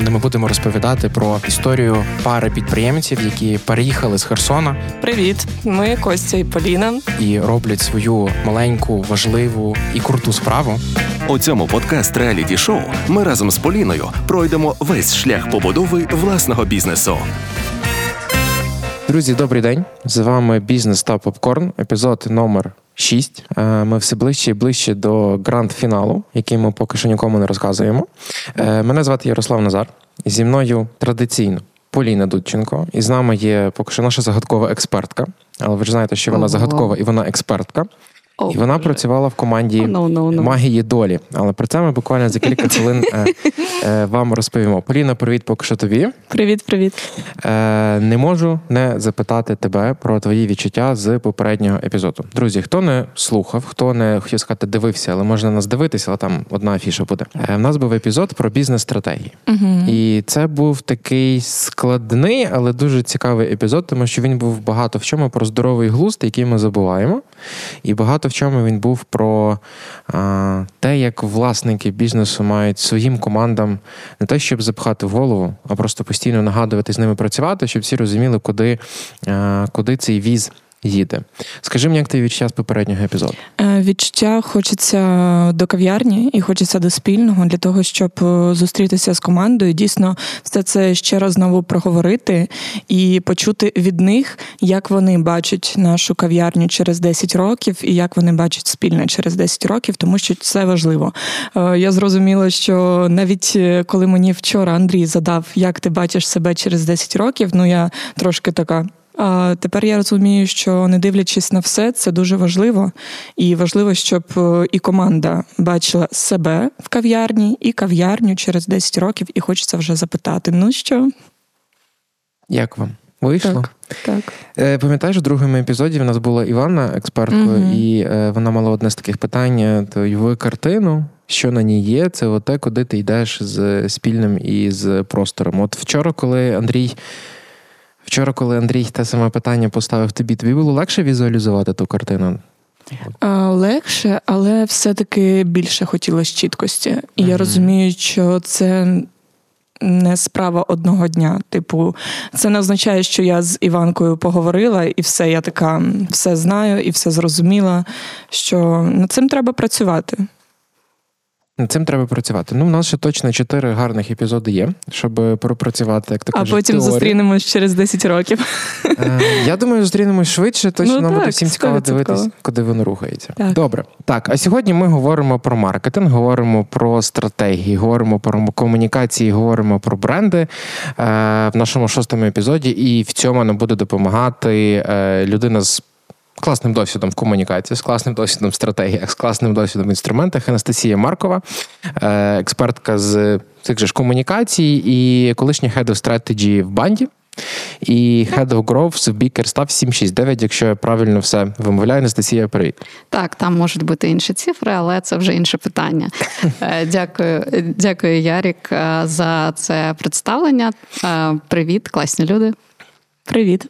Де ми будемо розповідати про історію пари підприємців, які переїхали з Херсона. Привіт, ми Костя і Поліна. і роблять свою маленьку, важливу і круту справу. У цьому подкаст реаліті шоу ми разом з Поліною пройдемо весь шлях побудови власного бізнесу. Друзі, добрий день! З вами бізнес та попкорн, епізод номер 6. Е, Ми все ближче і ближче до гранд-фіналу, який ми поки що нікому не розказуємо. Е, Мене звати Ярослав Назар. Зі мною традиційно Поліна Дудченко. І з нами є поки що наша загадкова експертка. Але ви ж знаєте, що вона загадкова і вона експертка. О, І вона Боже. працювала в команді Oh, no, no, no. магії долі. Але про це ми буквально за кілька хвилин е, е, вам розповімо. Поліна, привіт, поки що тобі. Привіт, привіт. Е, не можу не запитати тебе про твої відчуття з попереднього епізоду. Друзі, хто не слухав, хто не хотів сказати дивився, але можна нас дивитися, але там одна афіша буде. Е, в нас був епізод про бізнес-стратегії. Угу. І це був такий складний, але дуже цікавий епізод, тому що він був багато в чому про здоровий глузд, який ми забуваємо. І багато в чому він був про а, те, як власники бізнесу мають своїм командам не те, щоб запхати в голову, а просто постійно нагадувати з ними працювати, щоб всі розуміли, куди, а, куди цей віз їде. Скажи мені, як ти відчуття з попереднього епізоду? Е, Відчуття хочеться до кав'ярні і хочеться до спільного для того, щоб е, зустрітися з командою. Дійсно, все це ще раз знову проговорити і почути від них, як вони бачать нашу кав'ярню через 10 років, і як вони бачать спільне через 10 років, тому що це важливо. Е, Я зрозуміла, що навіть коли мені вчора Андрій задав, як ти бачиш себе через 10 років, ну я трошки така. А тепер я розумію, що не дивлячись на все, це дуже важливо. І важливо, щоб е, і команда бачила себе в кав'ярні, і кав'ярню через 10 років, і хочеться вже запитати: ну що? Як вам? Вийшло? Так, так. Е, Пам'ятаєш, у другому епізоді в нас була Іванна експерткою, Мгм. і е, вона мала одне з таких питань: е, то уяви картину, що на ній є, це те, куди ти йдеш з спільним і з простором. От вчора, коли Андрій. Вчора, коли Андрій те саме питання поставив тобі, тобі було легше візуалізувати ту картину? А, легше, але все-таки більше хотілося чіткості. І Мгм. я розумію, що це. Не справа одного дня. Типу, це не означає, що я з Іванкою поговорила, і все, я така все знаю і все зрозуміла, що над цим треба працювати. Над цим треба працювати. Ну, в нас ще точно чотири гарних епізоди є, щоб пропрацювати, як то А потім теорію. зустрінемось через 10 років. Е, Я думаю, зустрінемось швидше. Точно Ну, нам буде всім цікаво 100%. дивитись, куди воно рухається. Так. Добре. Так, а сьогодні ми говоримо про маркетинг, говоримо про стратегії, говоримо про комунікації, говоримо про бренди е, в нашому шостому епізоді. І в цьому нам буде допомагати е, людина з. Класним досвідом в комунікації, з класним досвідом в стратегіях, з класним досвідом в інструментах. Анастасія Маркова, е, експертка з цих же ж комунікацій і колишня Head of Strategy в банді. І Head of Growth в Bickerstaff 769, якщо я правильно все вимовляю. Анастасія, привіт. Так, там можуть бути інші цифри, але це вже інше питання. Е, Дякую, дякую, Ярік, е, за це представлення. Привіт, класні люди. Привіт.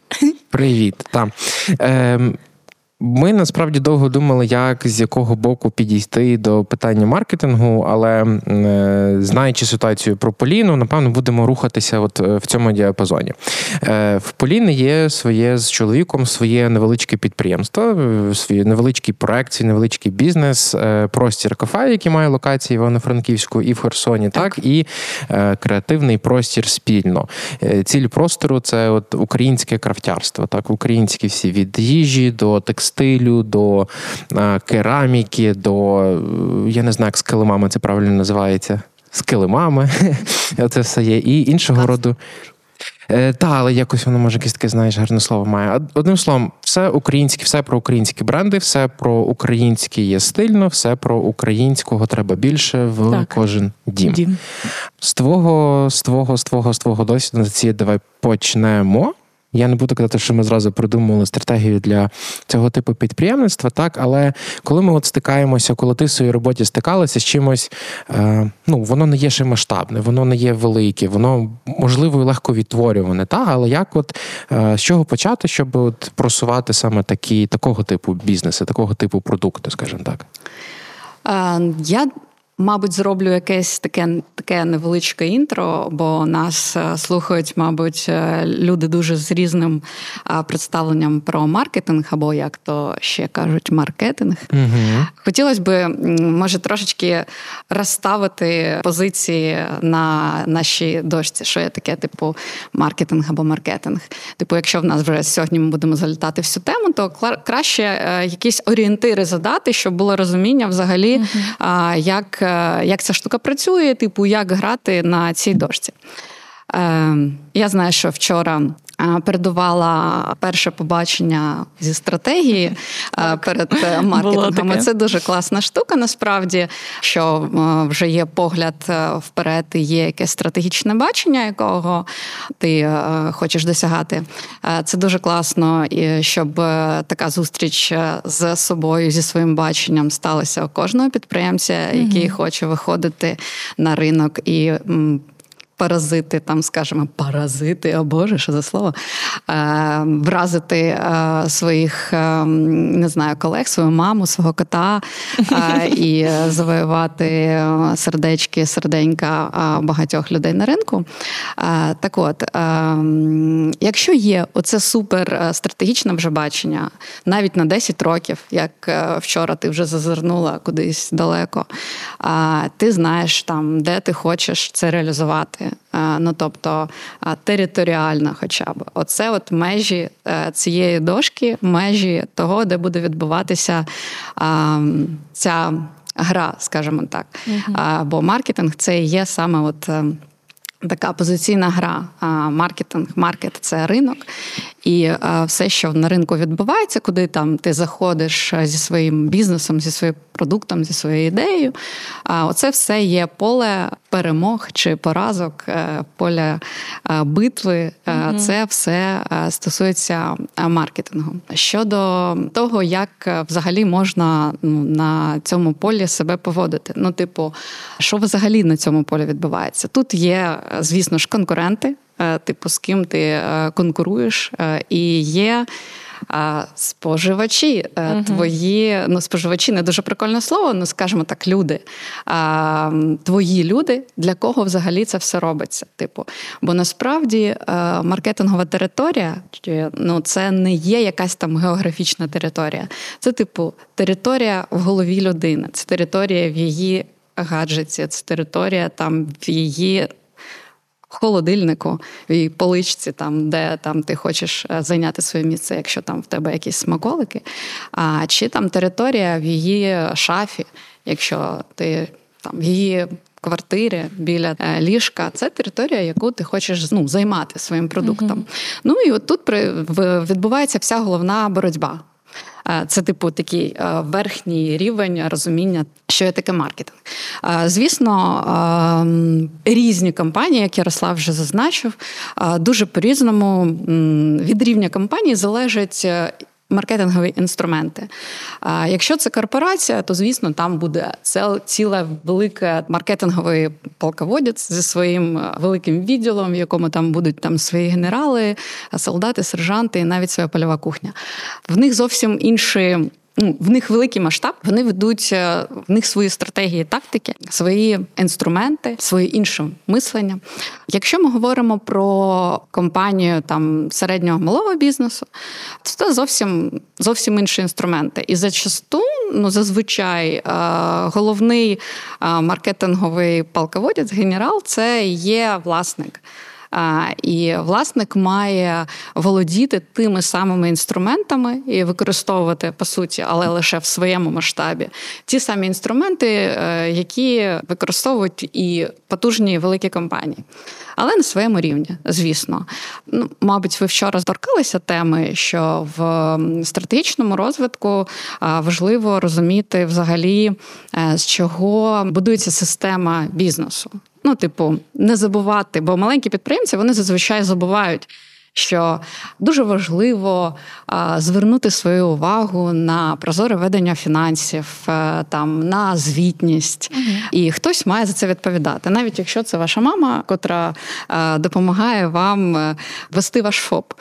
Привіт. Та. Ем, ми насправді довго думали, як з якого боку підійти до питання маркетингу, але е, знаючи ситуацію про Поліну, напевно, будемо рухатися от е, в цьому діапазоні. Е, в Поліни є своє з чоловіком своє невеличке підприємство, свій невеличкий проект, свій невеличкий бізнес, е, простір кафе, який має локації в Івано-Франківську і в Херсоні, так, і е, креативний простір спільно. Ціль простору це от українське крафтярство, так, українські всі від їжі до текстилю, до кераміки, до я не знаю, як з килимами це правильно називається. З килимами. Це все є. І іншого роду. Е, та, але якось воно може якесь таке, знаєш, гарне слово має. Одним словом, все українське, все про українські бренди, все про українське є стильно, все про українського треба більше в Так. кожен дім. Дім. З твого, з твого, з твого, з твого досвіду давай почнемо. Я не буду казати, що ми зразу придумували стратегію для цього типу підприємництва, так але коли ми от стикаємося, коли ти в своїй роботі стикалися з чимось, е, ну воно не є ще масштабне, воно не є велике, воно можливо і легко відтворюване. Та але як, от е, з чого почати, щоб от просувати саме такі такого типу бізнеси, такого типу продукти, скажімо так? Е, я Мабуть, зроблю якесь таке таке невеличке інтро, бо нас е, слухають, мабуть, е, люди дуже з різним представленням про маркетинг, або як то ще кажуть, маркетинг. Угу. Хотілося б, може, трошечки розставити позиції на нашій дошці, що є таке, типу, маркетинг або маркетинг. Типу, якщо в нас вже сьогодні ми будемо залітати всю тему, то краще е, якісь орієнтири задати, щоб було розуміння взагалі, угу. як. Е, як ця штука працює, типу, як грати на цій дошці. Е, я знаю, що вчора передувала перше побачення зі стратегії так. перед е, маркетингом. Це дуже класна штука, насправді, що вже є погляд вперед, і є якесь стратегічне бачення, якого ти хочеш досягати. Це дуже класно, щоб така зустріч з собою зі своїм баченням сталася у кожного підприємця, який угу. хоче виходити на ринок і паразити, там, скажімо, паразити, о Боже, що за слово, е, вразити е, своїх е, не знаю, колег, свою маму, свого кота і завоювати сердечки, серденька багатьох людей на ринку. Так от, якщо є оце супер стратегічне вже бачення, навіть на 10 років, як вчора ти вже зазирнула кудись далеко, ти знаєш там, де ти хочеш це реалізувати. Ну тобто територіально, хоча б оце от межі е, цієї дошки, межі того, де буде відбуватися ця гра, скажімо так. Бо маркетинг це і є саме от. Е, така позиційна гра, маркетинг, маркет це ринок, і все, що на ринку відбувається, куди там ти заходиш зі своїм бізнесом, зі своїм продуктом, зі своєю ідеєю. Оце все є поле перемог чи поразок, е, поле е, битви. mm Це все стосується маркетингу. Щодо того, як взагалі можна ну, на цьому полі себе поводити. Ну, типу, що взагалі на цьому полі відбувається? Тут є, звісно ж, конкуренти. Е, типу, з ким ти е, конкуруєш, е, і є. Споживачі uh твої, ну споживачі не дуже прикольне слово, ну скажімо так, люди. А, Твої люди, для кого взагалі це все робиться? Типу, бо насправді маркетингова територія ну це не є якась там географічна територія. Це, типу, територія в голові людини, це територія в її гаджеті, це територія там в її холодильнику, в поличці, там, де там ти хочеш е, зайняти своє місце, якщо там в тебе якісь смаколики, а чи там територія в її шафі, якщо ти там в її. Квартирі біля е, ліжка це територія, яку ти хочеш ну, займати своїм продуктом. Uh-huh. Ну і от тут відбувається вся головна боротьба. Е, це, типу, такий е, верхній рівень розуміння, що є таке маркетинг. Е, звісно, різні компанії, як Ярослав вже зазначив, дуже по-різному від рівня компанії залежить маркетингові інструменти. А Якщо це корпорація, то звісно там буде ціле велике маркетинговий полководець зі своїм е, великим відділом, в якому там будуть там свої генерали, солдати, сержанти і навіть своя польова кухня. В них зовсім інші ну, в них великий масштаб, вони ведуть е, в них свої стратегії, тактики, свої інструменти, своє інше мислення. Якщо ми говоримо про компанію там середнього малого бізнесу, то це зовсім зовсім інші інструменти. І зачасту, ну зазвичай, е, головний е, маркетинговий полководець, генерал це є власник. І власник має володіти тими самими інструментами і використовувати по суті, але лише в своєму масштабі ті самі інструменти, е, які використовують і потужні великі компанії. Але на своєму рівні, звісно. Ну, Мабуть, ви вчора торкалися теми, що в стратегічному розвитку важливо розуміти взагалі, е, з чого будується система бізнесу. Ну, типу, не забувати, бо маленькі підприємці вони зазвичай забувають. що дуже важливо а, звернути свою увагу на прозоре ведення фінансів, а, е, там на звітність, угу. і хтось має за це відповідати, навіть якщо це ваша мама, котра а, е, допомагає вам е, вести ваш ФОП.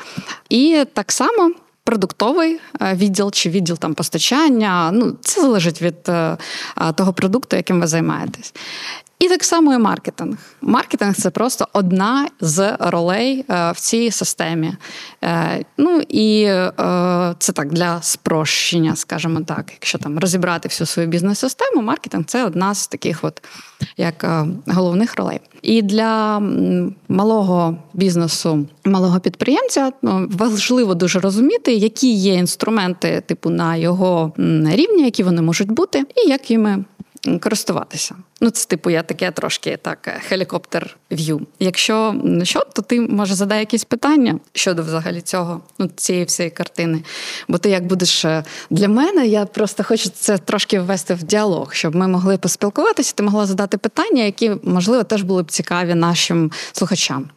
І так само. Продуктовий відділ чи відділ там постачання, ну це залежить від того продукту, яким ви займаєтесь. І так само і маркетинг. Маркетинг це просто одна з ролей е, в цій системі. Е, ну і е, це так для спрощення, скажімо так. Якщо там розібрати всю свою бізнес-систему, маркетинг це одна з таких, от як головних ролей. І для малого бізнесу, малого підприємця ну, важливо дуже розуміти, які є інструменти, типу на його рівні, які вони можуть бути, і як іми користуватися. Ну, це типу, я таке трошки так хелікоптер в'ю. Якщо що, то ти може задай якісь питання щодо взагалі цього, ну цієї всієї картини. Бо ти як будеш е, для мене, я просто хочу це трошки ввести в діалог, щоб ми могли поспілкуватися. Ти могла задати питання, які можливо теж були б цікаві нашим слухачам.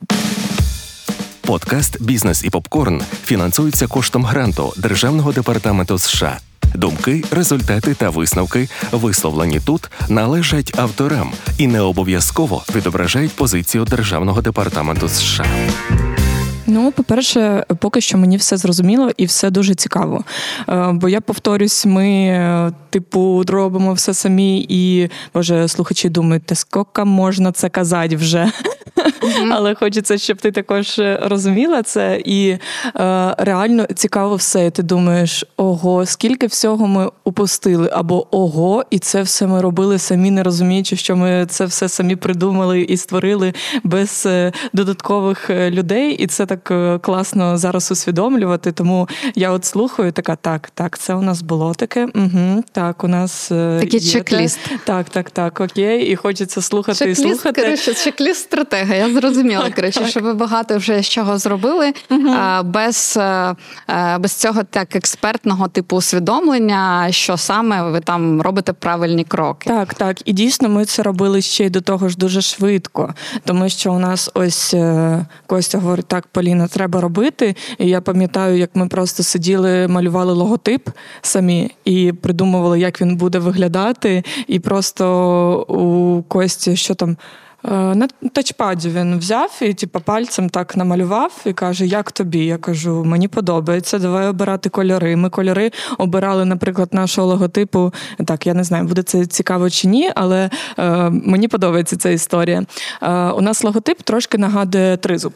Подкаст Бізнес і попкорн фінансується коштом гранту Державного департаменту США. Думки, результати та висновки, висловлені тут, належать авторам і не обов'язково відображають позицію Державного департаменту США. Ну, по-перше, поки що мені все зрозуміло і все дуже цікаво. Е, бо я повторюсь, ми, е, типу, робимо все самі, і боже, слухачі думають, та скільки можна це казати вже. Але хочеться, щоб ти також розуміла це. І е, реально цікаво все. І Ти думаєш, ого, скільки всього ми упустили, або ого, і це все ми робили самі, не розуміючи, що ми це все самі придумали і створили без е, додаткових людей. І це так е, класно зараз усвідомлювати. Тому я от слухаю, така так, так, це у нас було таке. угу, Так, у нас Такий є чек-ліст. Так, так, так, окей. І хочеться слухати чек-ліст, і слухати. Коротше, чек-ліст стратега. Я зрозуміла, коротше, що ви багато вже з чого зробили без без цього так експертного типу усвідомлення, що саме ви там робите правильні кроки. Так, так. І дійсно ми це робили ще й до того ж дуже швидко, тому що у нас ось е, Костя говорить, так, Поліна, треба робити. І я пам'ятаю, як ми просто сиділи, малювали логотип самі і придумували, як він буде виглядати, і просто у Кості, що там. Е, на тачпаді він взяв і типу, пальцем так намалював і каже: Як тобі? Я кажу, мені подобається, давай обирати кольори. Ми кольори обирали, наприклад, нашого логотипу. Так, я не знаю, буде це цікаво чи ні, але е, мені подобається ця історія. Е, у нас логотип трошки нагадує тризуб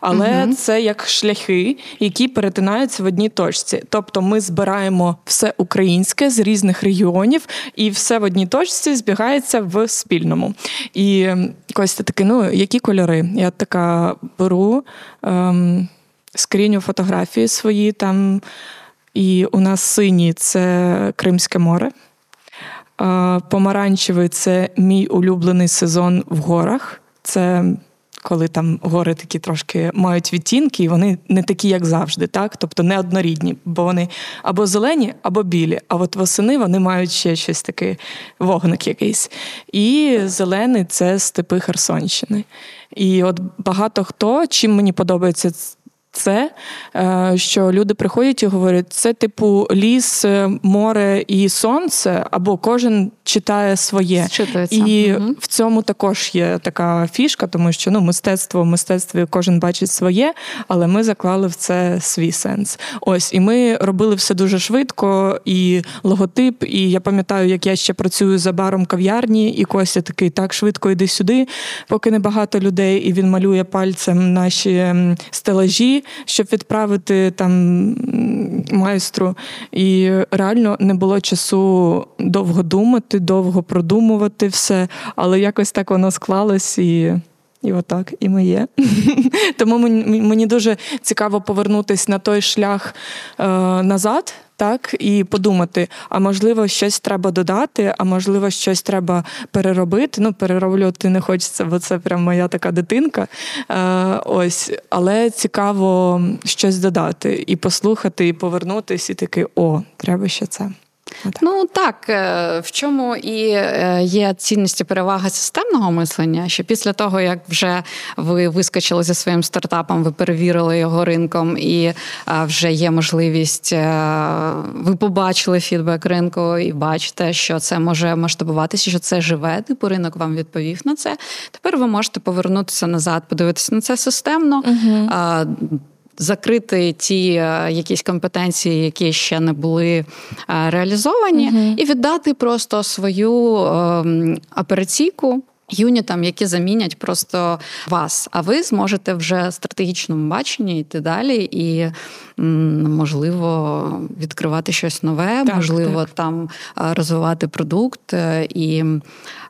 але угу. це як шляхи, які перетинаються в одній точці. Тобто ми збираємо все українське з різних регіонів, і все в одній точці збігається в спільному. І Костя такий, ну які кольори? Я така беру, ем, скріню фотографії свої там. І у нас синій це Кримське море. Помаранчевий це мій улюблений сезон в горах. Це коли там гори такі трошки мають відтінки, і вони не такі, як завжди, так? Тобто не однорідні, бо вони або зелені, або білі. А от восени вони мають ще щось таке, вогник якийсь. І зелений це степи Херсонщини. І от багато хто, чим мені подобається це, е, що люди приходять і говорять, це типу ліс, е, море і сонце, або кожен читає своє. І угу. в цьому також є така фішка, тому що ну, мистецтво в мистецтві кожен бачить своє, але ми заклали в це свій сенс. Ось, і ми робили все дуже швидко, і логотип. І я пам'ятаю, як я ще працюю за баром кав'ярні, і Костя такий так швидко йди сюди, поки не багато людей, і він малює пальцем наші стелажі щоб відправити там майстру. І реально не було часу довго думати, довго продумувати все, але якось так воно склалось і. І отак, і ми є. Тому мені дуже цікаво повернутися на той шлях е, назад, так, і подумати, а можливо, щось треба додати, а можливо, щось треба переробити. Ну, перероблювати не хочеться, бо це прям моя така дитинка. Е, Ось, але цікаво щось додати, і послухати, і повернутися, і такий, о, треба ще це. Ну так, е, в чому і е, є цінність і перевага системного мислення, що після того, як вже ви вискочили зі своїм стартапом, ви перевірили його ринком, і е, вже є можливість, ви побачили фідбек ринку і бачите, що це може масштабуватися, що це живе, типу ринок вам відповів на це. Тепер ви можете повернутися назад, подивитися на це системно. Угу закрити ті е, якісь компетенції, які ще не були е, реалізовані, uh і віддати просто свою ем, операційку. Юнітам, які замінять просто вас, а ви зможете вже в стратегічному баченні йти далі і можливо відкривати щось нове, так, можливо, так. там е, розвивати продукт і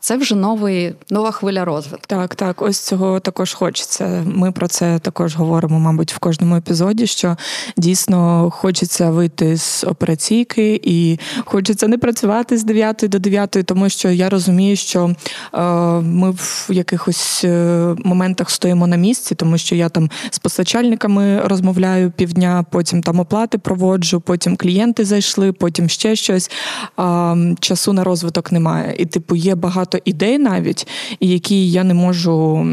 це вже новий нова хвиля розвитку. Так, так, ось цього також хочеться. Ми про це також говоримо, мабуть, в кожному епізоді. Що дійсно хочеться вийти з операційки, і хочеться не працювати з 9 до 9, тому що я розумію, що е, ми в якихось е, моментах стоїмо на місці, тому що я там з постачальниками розмовляю півдня, потім там оплати проводжу, потім клієнти зайшли, потім ще щось. Е, часу на розвиток немає. І типу є багато багато ідей навіть, які я не можу.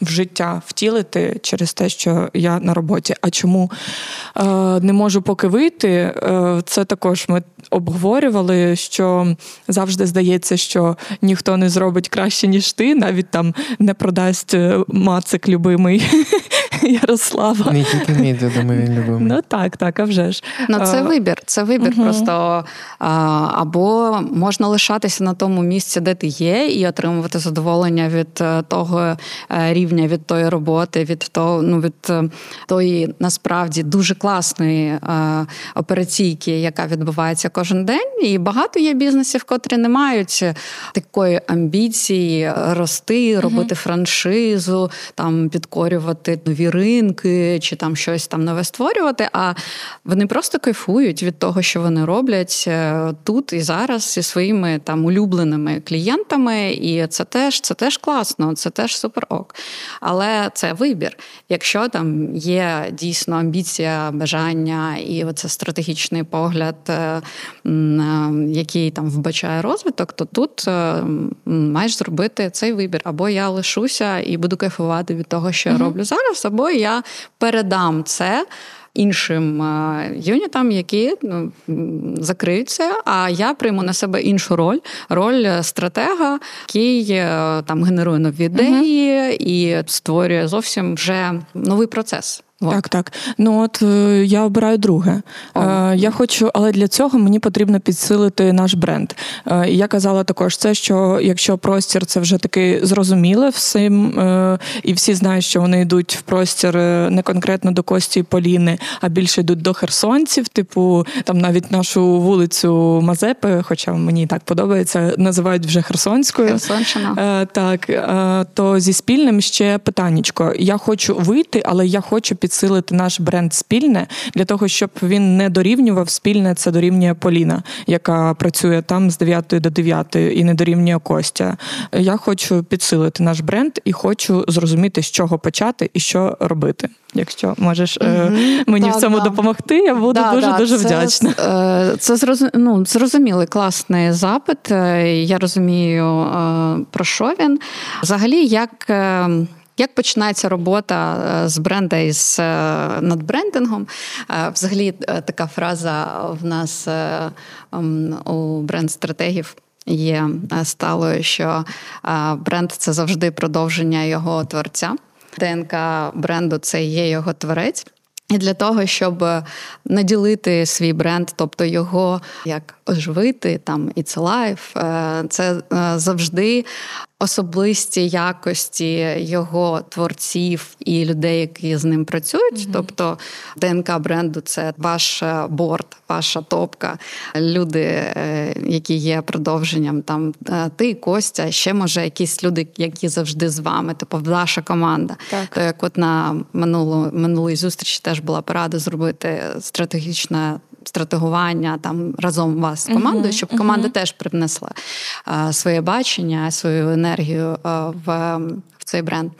В життя втілити через те, що я на роботі. А чому е, не можу поки вийти? Е, це також ми обговорювали, що завжди здається, що ніхто не зробить краще, ніж ти, навіть там не продасть е, мацик любимий Ярослава. Не тільки мій, я думаю, він любив. Ну так, так, а вже ж. Ну це вибір. Це вибір угу. просто або можна лишатися на тому місці, де ти є, і отримувати задоволення від е, того е, рівня, від тої роботи, від того, ну від е, тої насправді дуже класної операційки, яка відбувається кожен день. І багато є бізнесів, котрі не мають такої амбіції рости, робити угу. франшизу, там підкорювати нові ринки чи там щось там нове створювати. А вони просто кайфують від того, що вони роблять е, тут і зараз зі своїми там улюбленими клієнтами. І це теж це теж класно, це теж супер ок. Але це вибір. Якщо там є дійсно амбіція, бажання і оце стратегічний погляд, е, е, який там вбачає розвиток, то тут маєш зробити цей вибір. Або я лишуся і буду кайфувати від того, що я роблю зараз, або я передам це. Іншим е, юнітам, які ну, закриються, а я прийму на себе іншу роль роль стратега, який е, там генерує нові ідеї uh і створює зовсім вже новий процес. Так, так. Ну от е, я обираю друге. Е, Я хочу, але для цього мені потрібно підсилити наш бренд. Е, Я казала також це, що якщо простір це вже таки зрозуміле всім, е, і всі знають, що вони йдуть в простір е, не конкретно до Кості і Поліни, а більше йдуть до херсонців, типу там навіть нашу вулицю Мазепи, хоча мені так подобається, називають вже Херсонською. Херсонщина. Е, так, е, то зі спільним ще питаннячко. Я хочу вийти, але я хочу підсилити наш бренд спільне для того, щоб він не дорівнював спільне. Це дорівнює Поліна, яка працює там з 9 до 9 і не дорівнює Костя. Я хочу підсилити наш бренд і хочу зрозуміти, з чого почати і що робити. Якщо можеш mm мені так, в цьому да. допомогти, я буду да, дуже да, дуже це, вдячна. Е, це зрозум... ну, зрозумілий класний запит. Е, я розумію, про що він взагалі як. Як починається робота е, з бренда із е, над брендингом? Е, взагалі, така фраза в нас у бренд-стратегів. Є сталою, що бренд це завжди продовження його творця. ДНК бренду це є його творець. І для того, щоб наділити свій бренд, тобто його як оживити, там і це life, це завжди особисті якості його творців і людей, які з ним працюють. Mm-hmm. Тобто ДНК бренду це ваш борт, ваша топка, люди, е, які є продовженням. Там е, ти, Костя, ще може якісь люди, які завжди з вами, типу ваша команда. Так. То як от на минулу минулій зустрічі теж була порада зробити стратегічне стратегування там разом вас з командою, щоб команда теж привнесла своє бачення, свою енергію в в цей бренд.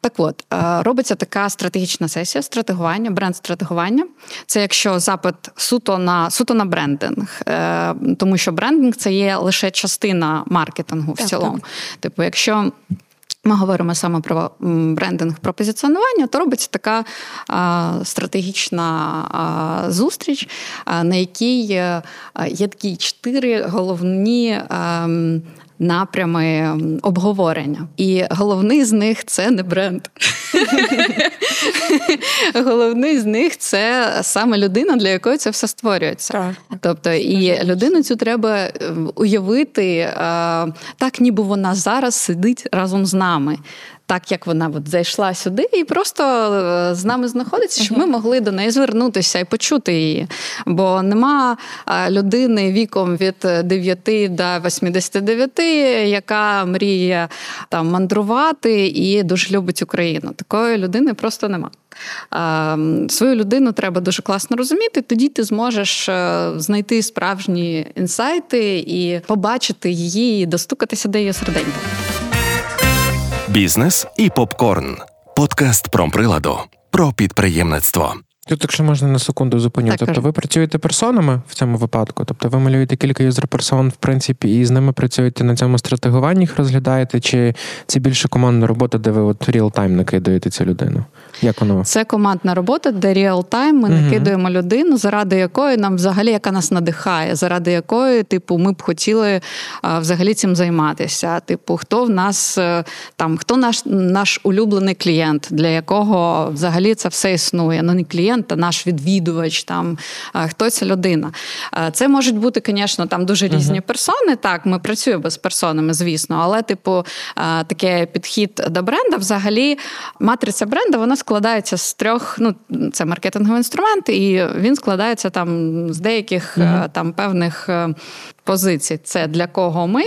Так от, е, робиться така стратегічна сесія, стратегування, бренд-стратегування. Це якщо запит суто на суто на брендинг, е, тому що брендинг це є лише частина маркетингу в цілому. Так. Типу, якщо ми говоримо саме про брендинг, про позиціонування, то робиться така а, стратегічна а, зустріч, а, на якій е, є такі чотири головні. Напрями обговорення. І головний з них це не бренд. Головний з них це саме людина, для якої це все створюється. Так. Тобто, і людину цю треба е, уявити е, так, ніби вона зараз сидить разом з нами так як вона от зайшла сюди і просто е, з нами знаходиться, щоб ми могли до неї звернутися і почути її. Бо нема е, людини віком від 9 до 89, яка мріє там мандрувати і дуже любить Україну. Такої людини просто нема. Е, свою людину треба дуже класно розуміти, тоді ти зможеш знайти справжні інсайти і побачити її, і достукатися до її серденька. Бізнес і попкорн. Подкаст промприладу про підприємництво. Тут, якщо можна на секунду зупиню, тобто ви працюєте персонами в цьому випадку, тобто ви малюєте кілька user-персон, в принципі, і з ними працюєте на цьому стратегуванні, їх розглядаєте, чи це більше командна робота, де ви от real-time накидаєте цю людину? Як воно? Це командна робота, де real-time ми Мгм. накидуємо людину, заради якої нам взагалі яка нас надихає, заради якої, типу, ми б хотіли а, взагалі цим займатися. Типу, хто в нас е, там, хто наш наш улюблений клієнт, для якого взагалі це все існує. Ну не клієнт, а наш відвідувач, там а, хто ця людина. Це можуть бути, звісно, там дуже різні персони. Так, ми працюємо з персонами, звісно, але, типу, таке підхід до бренда, взагалі, матриця бренда, вона складається з трьох. Ну, це маркетинговий інструмент, і він складається там з деяких е, там певних е, позицій. Це для кого ми.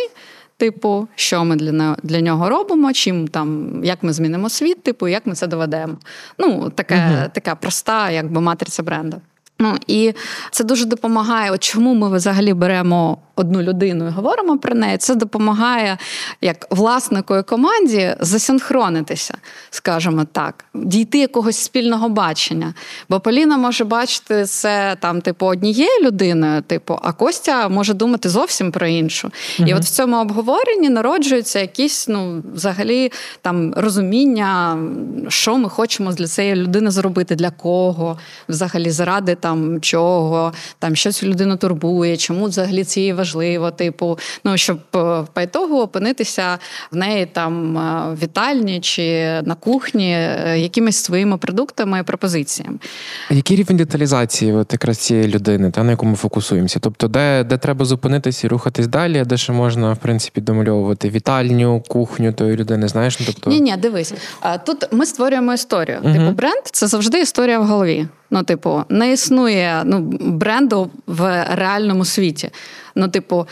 Типу, що ми для для нього робимо, чим там, як ми змінимо світ, типу, як ми це доведемо. Ну, таке, така проста, якби матриця бренда. Ну і це дуже допомагає. От чому ми взагалі беремо одну людину і говоримо про неї? Це допомагає як власнику і команді засинхронитися, скажімо так, дійти якогось спільного бачення. Бо Поліна може бачити це там, типу, однією людиною, типу, а Костя може думати зовсім про іншу. І от в цьому обговоренні народжується якісь, ну, взагалі, там розуміння, що ми хочемо для цієї людини зробити, для кого, взагалі, заради там чого, там щось людину турбує, чому взагалі це їй важливо, типу, ну щоб е, по ітогу опинитися в неї там е, в вітальні чи на кухні е, якимись своїми продуктами і пропозиціями. Який рівень деталізації от якраз цієї людини, та на яку ми фокусуємося? Тобто, де, де треба зупинитися і рухатись далі, де ще можна, в принципі, домальовувати вітальню, кухню тої людини, знаєш? Ну, тобто... Ні, ні, дивись. Тут ми створюємо історію. Мгм. Типу, бренд це завжди історія в голові. Ну, типу, не існує ну, бренду в реальному світі. Ну, типу,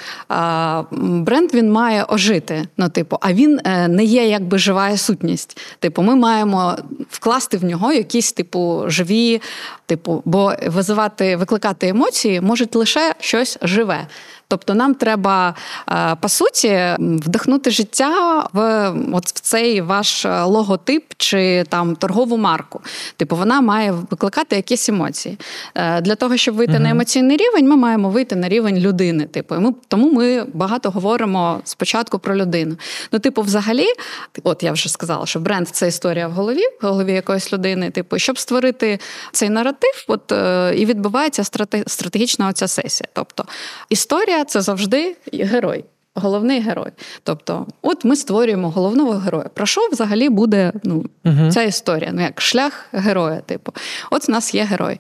бренд він має ожити. Ну, типу, а він е, не є якби жива сутність. Типу, ми маємо вкласти в нього якісь типу живі, типу, бо визивати, викликати емоції можуть лише щось живе. Тобто нам треба е, по суті вдихнути життя в от в цей ваш логотип чи там торгову марку. Типу, вона має викликати якісь емоції. Е, Для того, щоб вийти на емоційний рівень, ми маємо вийти на рівень людини. Типу, і ми тому ми багато говоримо спочатку про людину. Ну, типу, взагалі, от я вже сказала, що бренд це історія в голові, в голові якоїсь людини. Типу, щоб створити цей наратив, от е, і відбувається страте- стратегічна оця сесія. Тобто історія це завжди герой. Головний герой. Тобто, от ми створюємо головного героя. Про що взагалі буде ну, ця історія? Ну, як шлях героя, типу. От у нас є герой.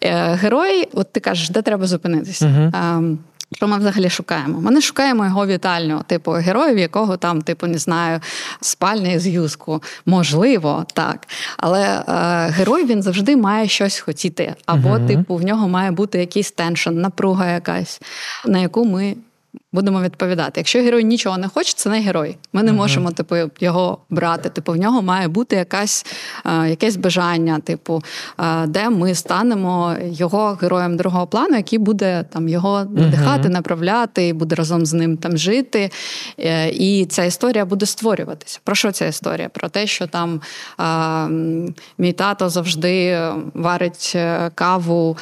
Е, герой, от ти кажеш, де треба зупинитися? Ем, що ми взагалі шукаємо? Ми не шукаємо його вітальню, типу героя, в якого там, типу, не знаю, спальня із юзку. Можливо, так. Але е, герой він завжди має щось хотіти. Або, типу, в нього має бути якийсь теншн, напруга якась, на яку ми Будемо відповідати. Якщо герой нічого не хоче, це не герой. Ми не uh-huh. можемо типу, його брати. Типу, в нього має бути якась, е, якесь бажання, типу, е, де ми станемо його героєм другого плану, який буде там його надихати, uh-huh. направляти, і буде разом з ним там жити. Е, і ця історія буде створюватися. Про що ця історія? Про те, що там мій тато завжди варить каву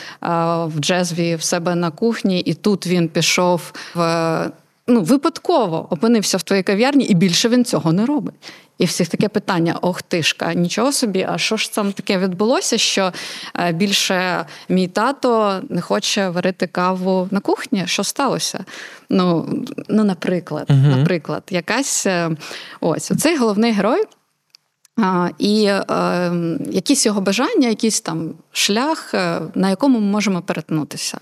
в джезві в себе на кухні, і тут він пішов в ну, випадково опинився в твоїй кав'ярні, і більше він цього не робить. І всіх таке питання: ох тишка, нічого собі, а що ж там таке відбулося? Що е, більше мій тато не хоче варити каву на кухні? Що сталося? Ну, ну наприклад, угу. наприклад, якась е, ось оцей головний герой. А, І е, якісь його бажання, якийсь там шлях, е, на якому ми можемо перетнутися.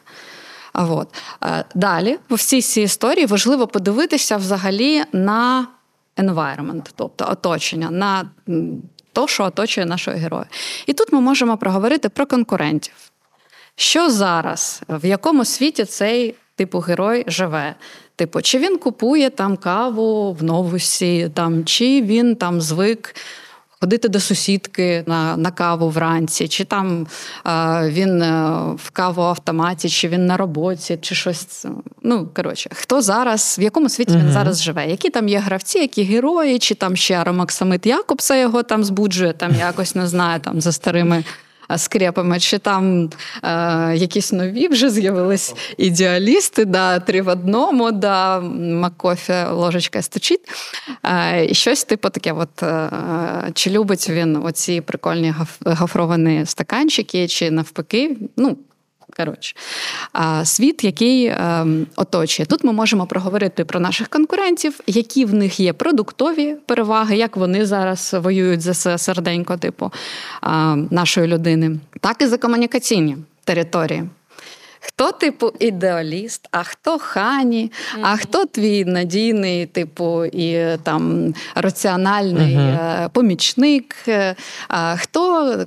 От. Е, далі, по всій цій історії важливо подивитися взагалі на environment, тобто оточення, на то, що оточує нашого героя. І тут ми можемо проговорити про конкурентів. Що зараз, в якому світі цей типу герой живе? Типу, чи він купує там каву в новусі, там, чи він там звик ходити до сусідки на на каву вранці, чи там е, він в кавоавтоматі, чи він на роботі, чи щось. Ну, коротше, хто зараз, в якому світі він зараз живе? Які там є гравці, які герої, чи там ще Аромаксамит Якобса його там збуджує, там якось не знаю, там за старими скрепами, чи там е, якісь нові вже з'явились ідеалісти, да, три в одному, да, Маккофі ложечка стучить. Е, щось типу таке, от, е, чи любить він оці прикольні гафровані стаканчики, чи навпаки, ну, Коротше, світ, який ем, оточує. Тут ми можемо проговорити про наших конкурентів, які в них є продуктові переваги, як вони зараз воюють за серденько, типу нашої людини, так і за комунікаційні території. Хто, типу, ідеаліст, а хто хані, mm-hmm. а хто твій надійний, типу, і там раціональний mm-hmm. помічник, е, а хто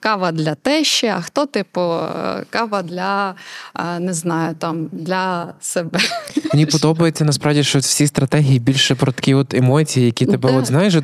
кава для тещі, а хто, типу, е, кава для не знаю, там для себе. Мені подобається насправді, що всі стратегії більше про такі от емоції, які тебе от знаєш,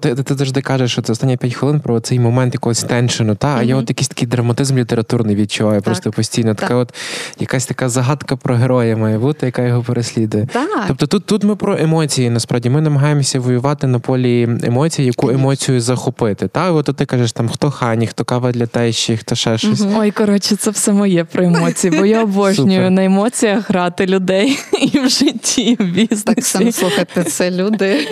ти, ти, ти завжди кажеш, що це останні 5 хвилин про цей момент якогось теншену. Та а я от якийсь такий драматизм літературний відчуваю просто постійно. Така от якась така загадка про героя має бути, яка його переслідує. Тобто тут тут ми про емоції. Насправді ми намагаємося воювати на полі емоцій, яку емоцію захопити. Та от ти кажеш, там хто хані, хто кава для тещі, хто ще щось. Ой, коротше, це все моє про емоції, бо я обожнюю на емоціях грати людей і в житті, і в бізнесі. Так само слухайте, це люди.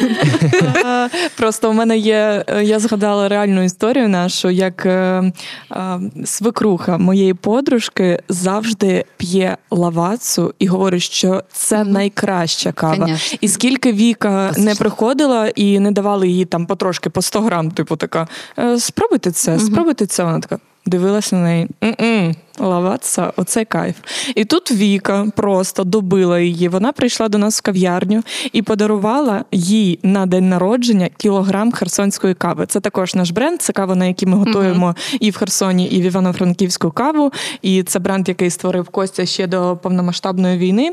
Просто у мене є. Я згадала реальну історію нашу, як е, е, свекруха моєї подружки завжди п'є лавацу і говорить, що це найкраща кава. Конечно. І скільки Віка не приходила і не давали їй там потрошки по 100 грам, типу така: «Е, спробуйте це, спробуйте це. Вона така. Дивилася на неї. М-м, лаватися, оце кайф. І тут Віка просто добила її. Вона прийшла до нас в кав'ярню і подарувала їй на день народження кілограм херсонської кави. Це також наш бренд. Це кава, на якій ми готуємо uh-huh. і в Херсоні, і в Івано-Франківську каву. І це бренд, який створив Костя ще до повномасштабної війни.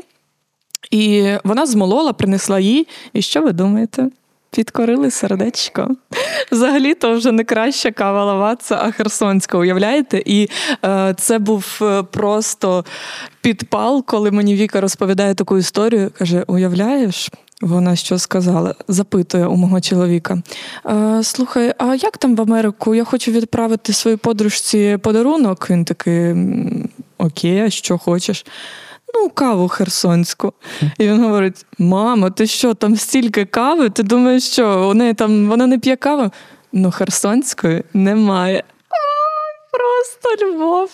І вона змолола, принесла їй. І що ви думаєте? Підкорили сердечко. Взагалі, то вже не краща кава лаваца, а херсонська, уявляєте? І е, це був е, просто підпал, коли мені Віка розповідає таку історію. Каже: Уявляєш? Вона що сказала? Запитує у мого чоловіка. «Е, Слухай, а як там в Америку? Я хочу відправити своїй подружці подарунок. Він такий окей, а що хочеш ну, каву херсонську. І він говорить: Мамо, ти що, там стільки кави? Ти думаєш, що у неї там вона не п'є каву? Ну, херсонської немає. Просто любов.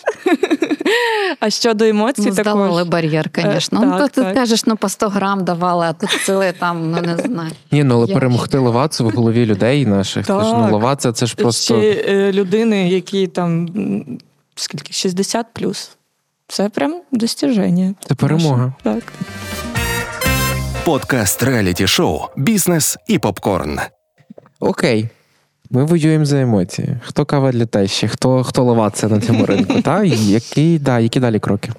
А щодо емоцій, ну, здавали також... бар'єр, звісно. Е, ну, то ти кажеш, ну по 100 грам давали, а тут цілий там, ну не знаю. Ні, ну але Я перемогти лавацу в голові людей наших. Так. ж, ну, лаваця це ж просто. Ще е, людини, які там скільки 60 плюс. Це прям достіження. Це перемога. Так. Подкаст реаліті шоу Бізнес і попкорн. Окей. Ми воюємо за емоції. Хто кава для тещі, хто хто ловаться на цьому ринку? Та? Які да, які далі кроки?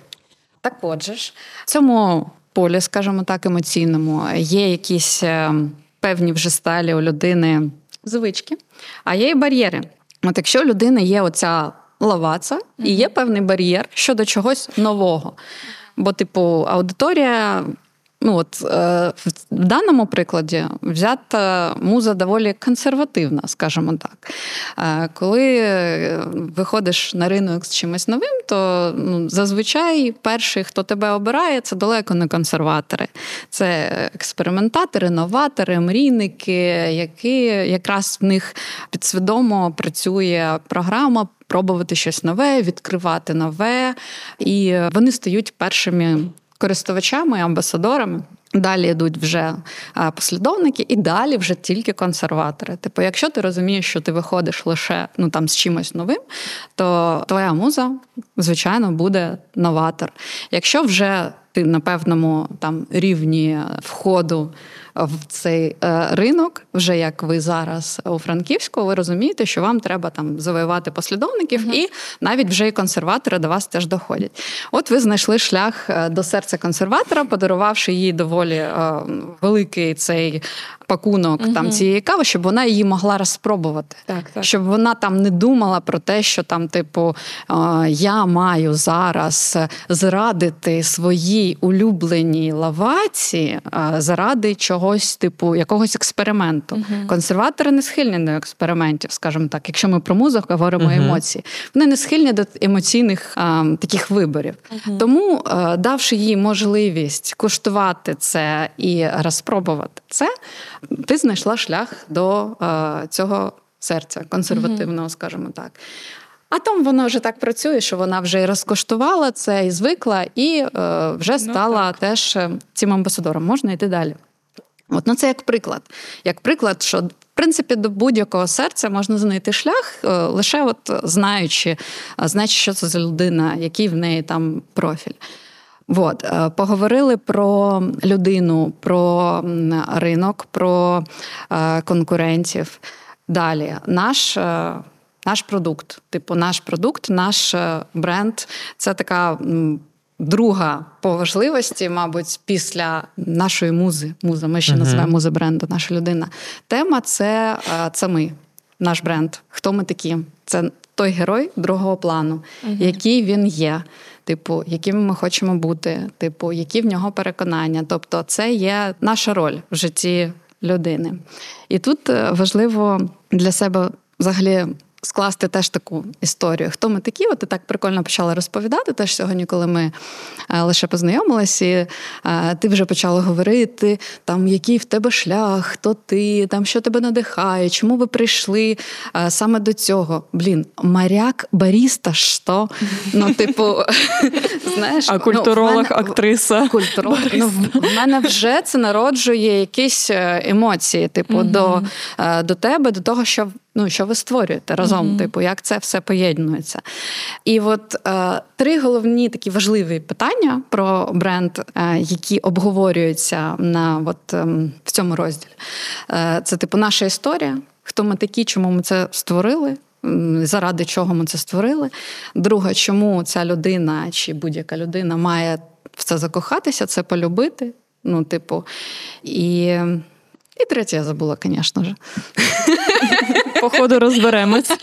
Так отже ж, в цьому полі, скажімо так, емоційному, є якісь е, певні вже сталі у людини звички, а є і бар'єри. От якщо у людини є оця лаваца, і є певний бар'єр щодо чогось нового. Бо, типу, аудиторія ну от е, в даному прикладі взята муза доволі консервативна, скажімо так. Е, коли виходиш на ринок з чимось новим, то ну, зазвичай перший, хто тебе обирає, це далеко не консерватори. Це експериментатори, новатори, мрійники, які якраз в них підсвідомо працює програма. Пробувати щось нове, відкривати нове, і вони стають першими користувачами, амбасадорами. Далі йдуть вже послідовники, і далі вже тільки консерватори. Типу, якщо ти розумієш, що ти виходиш лише ну там з чимось новим, то твоя муза, звичайно, буде новатор. Якщо вже ти на певному там рівні входу в цей е, ринок, вже як ви зараз у Франківську, ви розумієте, що вам треба там завоювати послідовників, uh-huh. і навіть вже і консерватори до вас теж доходять. От ви знайшли шлях е, до серця консерватора, подарувавши їй доволі е, великий цей пакунок uh-huh. там цієї кави, щоб вона її могла розпробувати, так, так. щоб вона там не думала про те, що там, типу, я маю зараз зрадити своїй улюбленій лаваці заради чогось, типу, якогось експерименту. Uh-huh. Консерватори не схильні до експериментів, скажімо так, якщо ми про музику говоримо uh-huh. емоції. Вони не схильні до емоційних а, таких виборів. Тому, давши їй можливість куштувати це і розпробувати це, ти знайшла шлях до а, цього серця консервативного, скажімо так. А там воно вже так працює, що вона вже і розкоштувала це і звикла, і е, вже ну, стала ну, теж е, цим амбасадором. Можна йти далі. От, ну Це як приклад. Як приклад, що в принципі до будь-якого серця можна знайти шлях, е, лише от знаючи, е, знаючи, що це за людина, який в неї там профіль. От, е, поговорили про людину, про ринок, про конкурентів. Далі, наш. Наш продукт, типу, наш продукт, наш бренд це така друга по важливості, мабуть, після нашої музи. Муза, ми ще uh-huh. називаємо музи бренду, наша людина. Тема це, е, це ми, наш бренд. Хто ми такі? Це той герой другого плану, uh-huh. який він є. Типу, якими ми хочемо бути, типу, які в нього переконання. Тобто, це є наша роль в житті людини. І тут е, важливо для себе взагалі скласти теж таку історію. Хто ми такі? От і так прикольно почали розповідати. Теж сьогодні, коли ми е, лише познайомилися, і е, ти вже почала говорити, там який в тебе шлях, хто ти, там що тебе надихає, чому ви прийшли е, саме до цього. Блін, моряк, баріста, що? Ну, типу, знаєш, а ну, культуролог, актриса. Культуролог. Ну, в мене вже це народжує якісь емоції, типу, до, до тебе, до того, що ну, що ви створюєте разом, mm-hmm. типу, як це все поєднується. І от е, три головні такі важливі питання про бренд, е, які обговорюються на от, е, в цьому розділі. Е, це, типу, наша історія, хто ми такі, чому ми це створили. Заради чого ми це створили. Друге, чому ця людина чи будь-яка людина має в це закохатися, це полюбити. Ну, типу, і і третє я забула, звісно ж. Походу розберемось.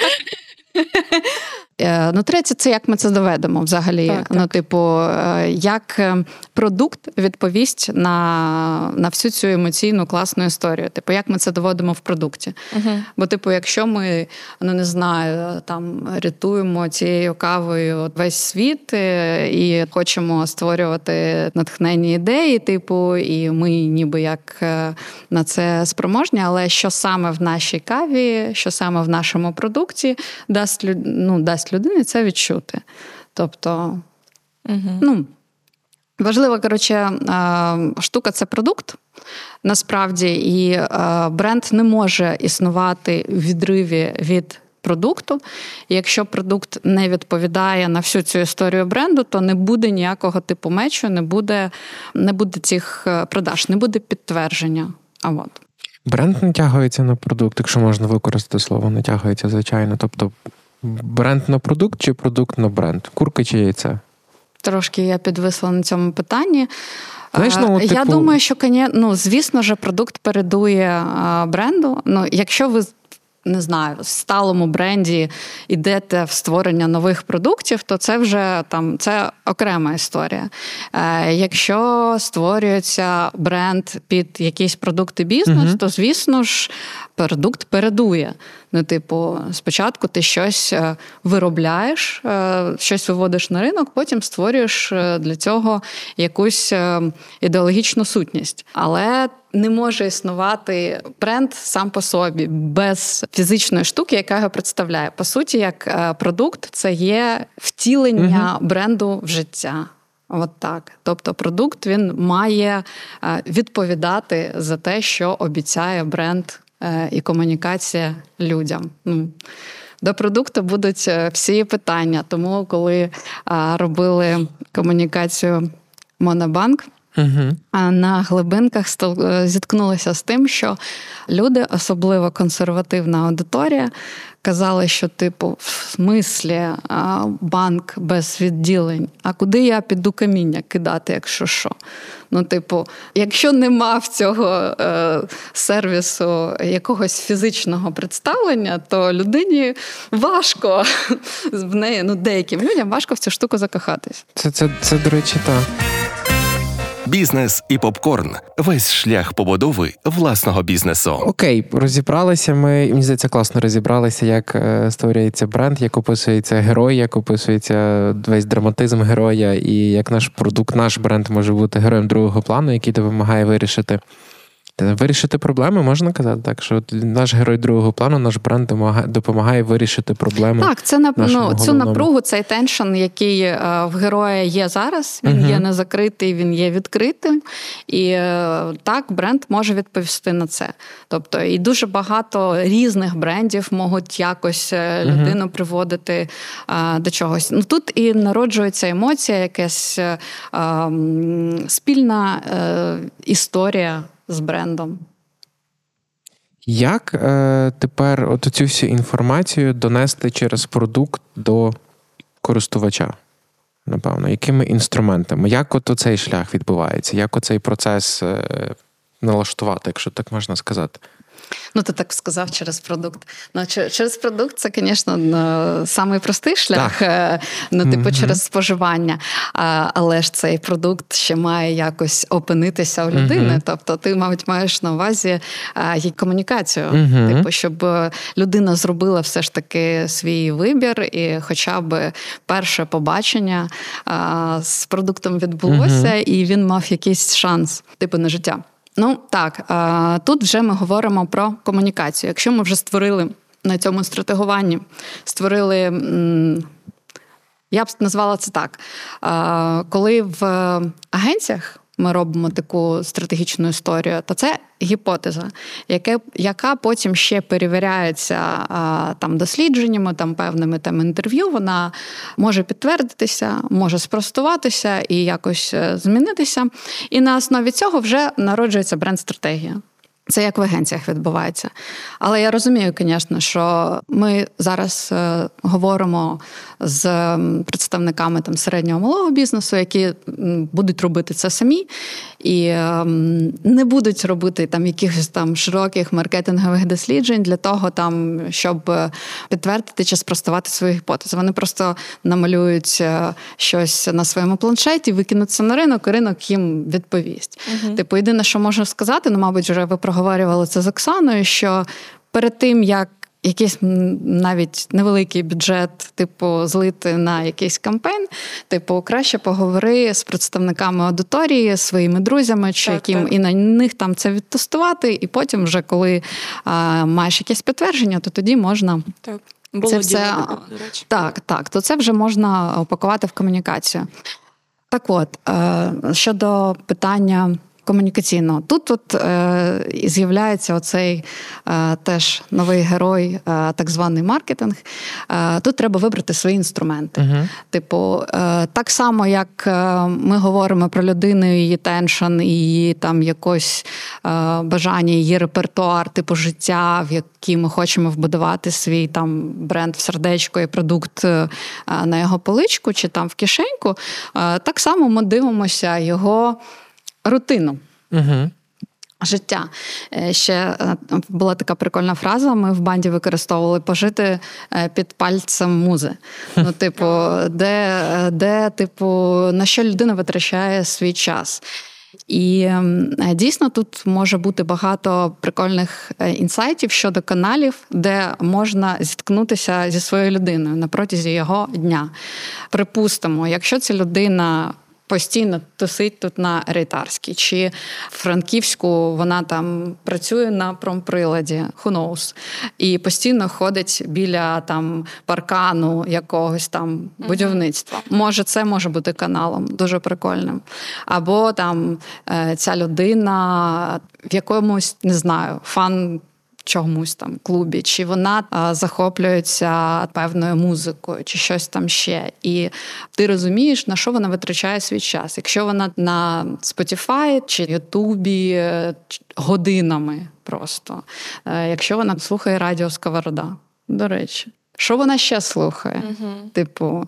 Е, ну, третє, це як ми це доведемо взагалі. Так, ну, так. типу, е, як е, продукт відповість на на всю цю емоційну класну історію. Типу, як ми це доводимо в продукті. uh Бо, типу, якщо ми ну не знаю, там рятуємо цією кавою весь світ і хочемо створювати натхненні ідеї, типу, і ми ніби як на це спроможні, але що саме в нашій каві, що саме в нашому продукті дасть ну, дасть людини це відчути. Тобто, угу. ну, важлива, коротше, штука це продукт. Насправді, і бренд не може існувати в відриві від продукту. І якщо продукт не відповідає на всю цю історію бренду, то не буде ніякого типу мечу, не буде не буде цих е, продаж, не буде підтвердження. А от. Бренд натягується на продукт, якщо можна використати слово, натягується, звичайно. Тобто Бренд на продукт чи продукт на бренд? Курка чи яйце? Трошки я підвисла на цьому питанні. Знаєш, ну, типу... Я думаю, що ну, звісно ж, продукт передує бренду. Ну, якщо ви не знаю, в сталому бренді йдете в створення нових продуктів, то це вже там це окрема історія. Е, Якщо створюється бренд під якісь продукти бізнес, uh то звісно ж продукт передує. Ну, типу, спочатку ти щось е, виробляєш, е, щось виводиш на ринок, потім створюєш е, для цього якусь ідеологічну сутність. Але не може існувати бренд сам по собі без фізичної штуки, яка його представляє. По суті, як продукт, це є втілення угу. бренду в життя. От так. Тобто, продукт він має відповідати за те, що обіцяє бренд і комунікація людям. Ну, до продукту будуть е, всі питання. Тому, коли робили комунікацію Монобанк, угу. на глибинках е, зіткнулися з тим, що люди, особливо консервативна аудиторія, казали, що, типу, в смислі банк без відділень, а куди я піду каміння кидати, якщо що? Ну, типу, якщо нема в цього е, сервісу якогось фізичного представлення, то людині важко в неї, ну деяким людям важко в цю штуку закохатись. Це, це, це до речі, так бізнес і попкорн весь шлях побудови власного бізнесу. Окей, розібралися. Ми мені здається, класно розібралися, як е, створюється бренд, як описується герой, як описується весь драматизм героя, і як наш продукт, наш бренд може бути героєм другого плану, який допомагає вирішити Вирішити проблеми можна казати, так що наш герой другого плану, наш бренд допомагає вирішити проблеми. Так, це на ну, цю напругу, цей теншн, який е, в героя є зараз. Він uh є не закритий, він є відкритим, і е, так бренд може відповісти на це. Тобто, і дуже багато різних брендів можуть якось uh людину приводити до чогось. Ну тут і народжується емоція, якась спільна історія з брендом. Як е, тепер от цю всю інформацію донести через продукт до користувача? Напевно, якими інструментами? Як от цей шлях відбувається? Як оцей процес е, налаштувати, якщо так можна сказати? Ну, ти так сказав через продукт. Ну, Через продукт це, звісно, самий простий шлях, так. Е, ну, типу, mm-hmm. через споживання. Але ж цей продукт ще має якось опинитися у людини. Mm-hmm. Тобто, ти, мабуть, маєш на увазі її комунікацію, mm-hmm. типу, щоб людина зробила все ж таки свій вибір, і хоча б перше побачення з продуктом відбулося, і він мав якийсь шанс, типу, на життя. Ну так, тут вже ми говоримо про комунікацію. Якщо ми вже створили на цьому стратегуванні, створили. Я б назвала це так. Коли в агенціях ми робимо таку стратегічну історію, то це гіпотеза, яке, яка потім ще перевіряється там дослідженнями, там певними там інтерв'ю. Вона може підтвердитися, може спростуватися і якось е, змінитися. І на основі цього вже народжується бренд-стратегія. Це як в агенціях відбувається. Але я розумію, звісно, що ми зараз е, говоримо з представниками там середнього малого бізнесу, які будуть робити це самі, і е, не будуть робити там якихось там широких маркетингових досліджень для того, там, щоб підтвердити чи спростувати свої гіпотези. Вони просто намалюють е, щось на своєму планшеті, викинуться на ринок, і ринок їм відповість. Угу. Типу, єдине, що можу сказати, ну, мабуть, вже ви проговорювали це з Оксаною, що перед тим як якийсь навіть невеликий бюджет, типу, злити на якийсь кампейн, типу, краще поговори з представниками аудиторії, своїми друзяями, чи так, яким так. і на них там це відтестувати, і потім, вже коли а, маєш якесь підтвердження, то тоді можна. Так. Було це все до речі. Так, так, то це вже можна опакувати в комунікацію. Так от, е, щодо питання комунікаційного. Тут от е, з'являється оцей е, теж новий герой, е, так званий маркетинг. Е, тут треба вибрати свої інструменти. Uh-huh. Типу, е, так само, як е, ми говоримо про людину, її теншн, її там якось е, бажання, її репертуар, типу життя, в який ми хочемо вбудувати свій там бренд в сердечко і продукт е, на його поличку чи там в кишеньку. Е, так само ми дивимося його рутину. Угу. Життя. Е, ще е, була така прикольна фраза. Ми в банді використовували пожити е, під пальцем музи. Ну, типу, де, де, типу, на що людина витрачає свій час. І дійсно тут може бути багато прикольних інсайтів щодо каналів, де можна зіткнутися зі своєю людиною на протязі його дня. Припустимо, якщо ця людина постійно тусить тут на Рейтарській, чи Франківську вона там працює на промприладі, who knows, і постійно ходить біля там паркану якогось там будівництва. Може, це може бути каналом дуже прикольним. Або там е, ця людина в якомусь не знаю, фан чомусь там клубі, чи вона а, захоплюється певною музикою, чи щось там ще. І ти розумієш, на що вона витрачає свій час. Якщо вона на Spotify чи Ютубі е, годинами просто, е, якщо вона слухає радіо Сковорода, до речі. Що вона ще слухає? uh Типу,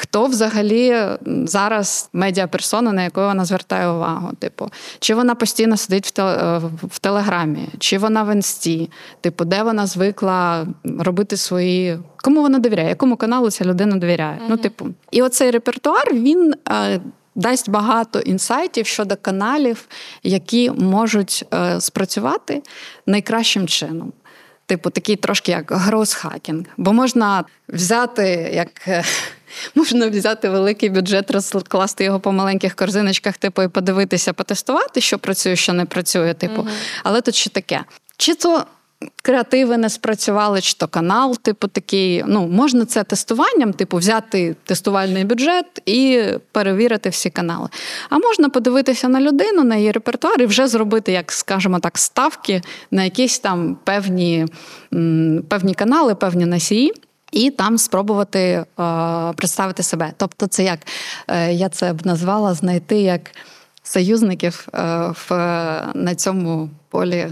Хто взагалі зараз медіаперсона, на яку вона звертає увагу? Типу, чи вона постійно сидить в теле, в телеграмі, чи вона в інсті? Типу, де вона звикла робити свої. Кому вона довіряє? Якому каналу ця людина довіряє? Uh-huh. Ну, типу, і оцей репертуар він. Е, дасть багато інсайтів щодо каналів, які можуть е, спрацювати найкращим чином. Типу, такий трошки як гроусхакінг. Бо можна взяти як е, Можна взяти великий бюджет, розкласти його по маленьких корзиночках, типу, і подивитися, потестувати, що працює, що не працює. Типу. uh Але тут ще таке. Чи то креативи не спрацювали, чи то канал, типу, такий. Ну, можна це тестуванням, типу, взяти тестувальний бюджет і перевірити всі канали. А можна подивитися на людину, на її репертуар і вже зробити, як скажімо так, ставки на якісь там певні, певні канали, певні носії. І там спробувати е, представити себе. Тобто, це як е, я це б назвала знайти як союзників е, в, на цьому полі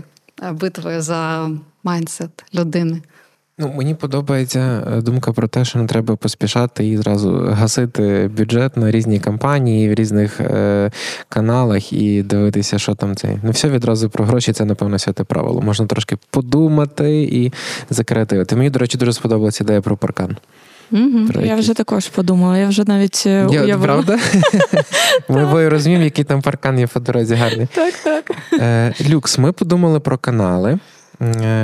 битви за майндсет людини. Ну, мені подобається е, думка про те, що не треба поспішати і зразу гасити бюджет на різні кампанії в різних е, каналах і дивитися, що там це. Не все відразу про гроші, це, напевно, святе правило. Можна трошки подумати і закреативити. Мені, до речі, дуже сподобалася ідея про паркан. Угу. Я вже також подумала, я вже навіть е, я, уявила. Правда? Ми обоє розуміємо, який там паркан є по дорозі гарний. Так, так. Е, люкс, ми подумали про канали.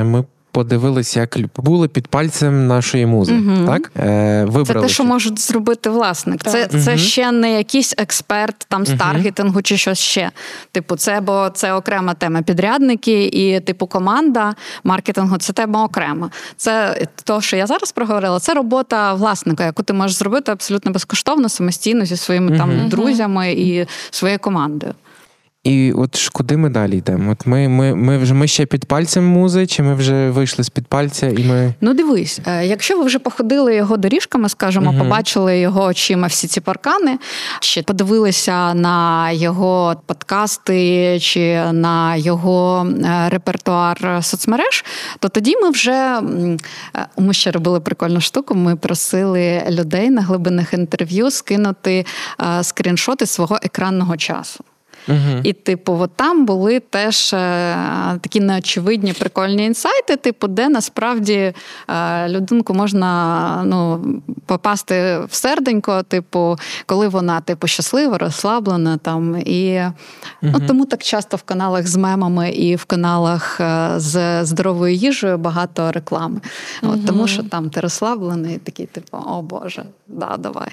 Ми подивилися, як були під пальцем нашої музи. Угу. Так е, вибрали. Це те, що можуть зробити власник. Так. Це угу. це ще не якийсь експерт там з угу. таргетингу чи щось ще. Типу, це бо це окрема тема. Підрядники і типу команда маркетингу це тема окрема. Це то, що я зараз проговорила, це робота власника, яку ти можеш зробити абсолютно безкоштовно, самостійно зі своїми там друзями і своєю командою. І от куди ми далі йдемо? От ми ми, ми вже ми ще під пальцем музи, чи ми вже вийшли з під пальця, і ми. Ну дивись, е, якщо ви вже походили його доріжками, скажімо, угу. побачили його очима всі ці паркани, ще подивилися на його подкасти чи на його е, репертуар соцмереж, то тоді ми вже е, ми ще робили прикольну штуку. Ми просили людей на глибинних інтерв'ю скинути скріншоти свого екранного часу. Uh-huh. І, типу, от там були теж е, такі неочевидні прикольні інсайти, типу, де насправді е, людинку можна ну, попасти в серденько, типу, коли вона типу, щаслива, розслаблена. там. І uh-huh. ну, Тому так часто в каналах з мемами і в каналах е, з здоровою їжею багато реклами. Uh-huh. От, Тому що там ти розслаблений, такий, типу, о Боже, да, давай.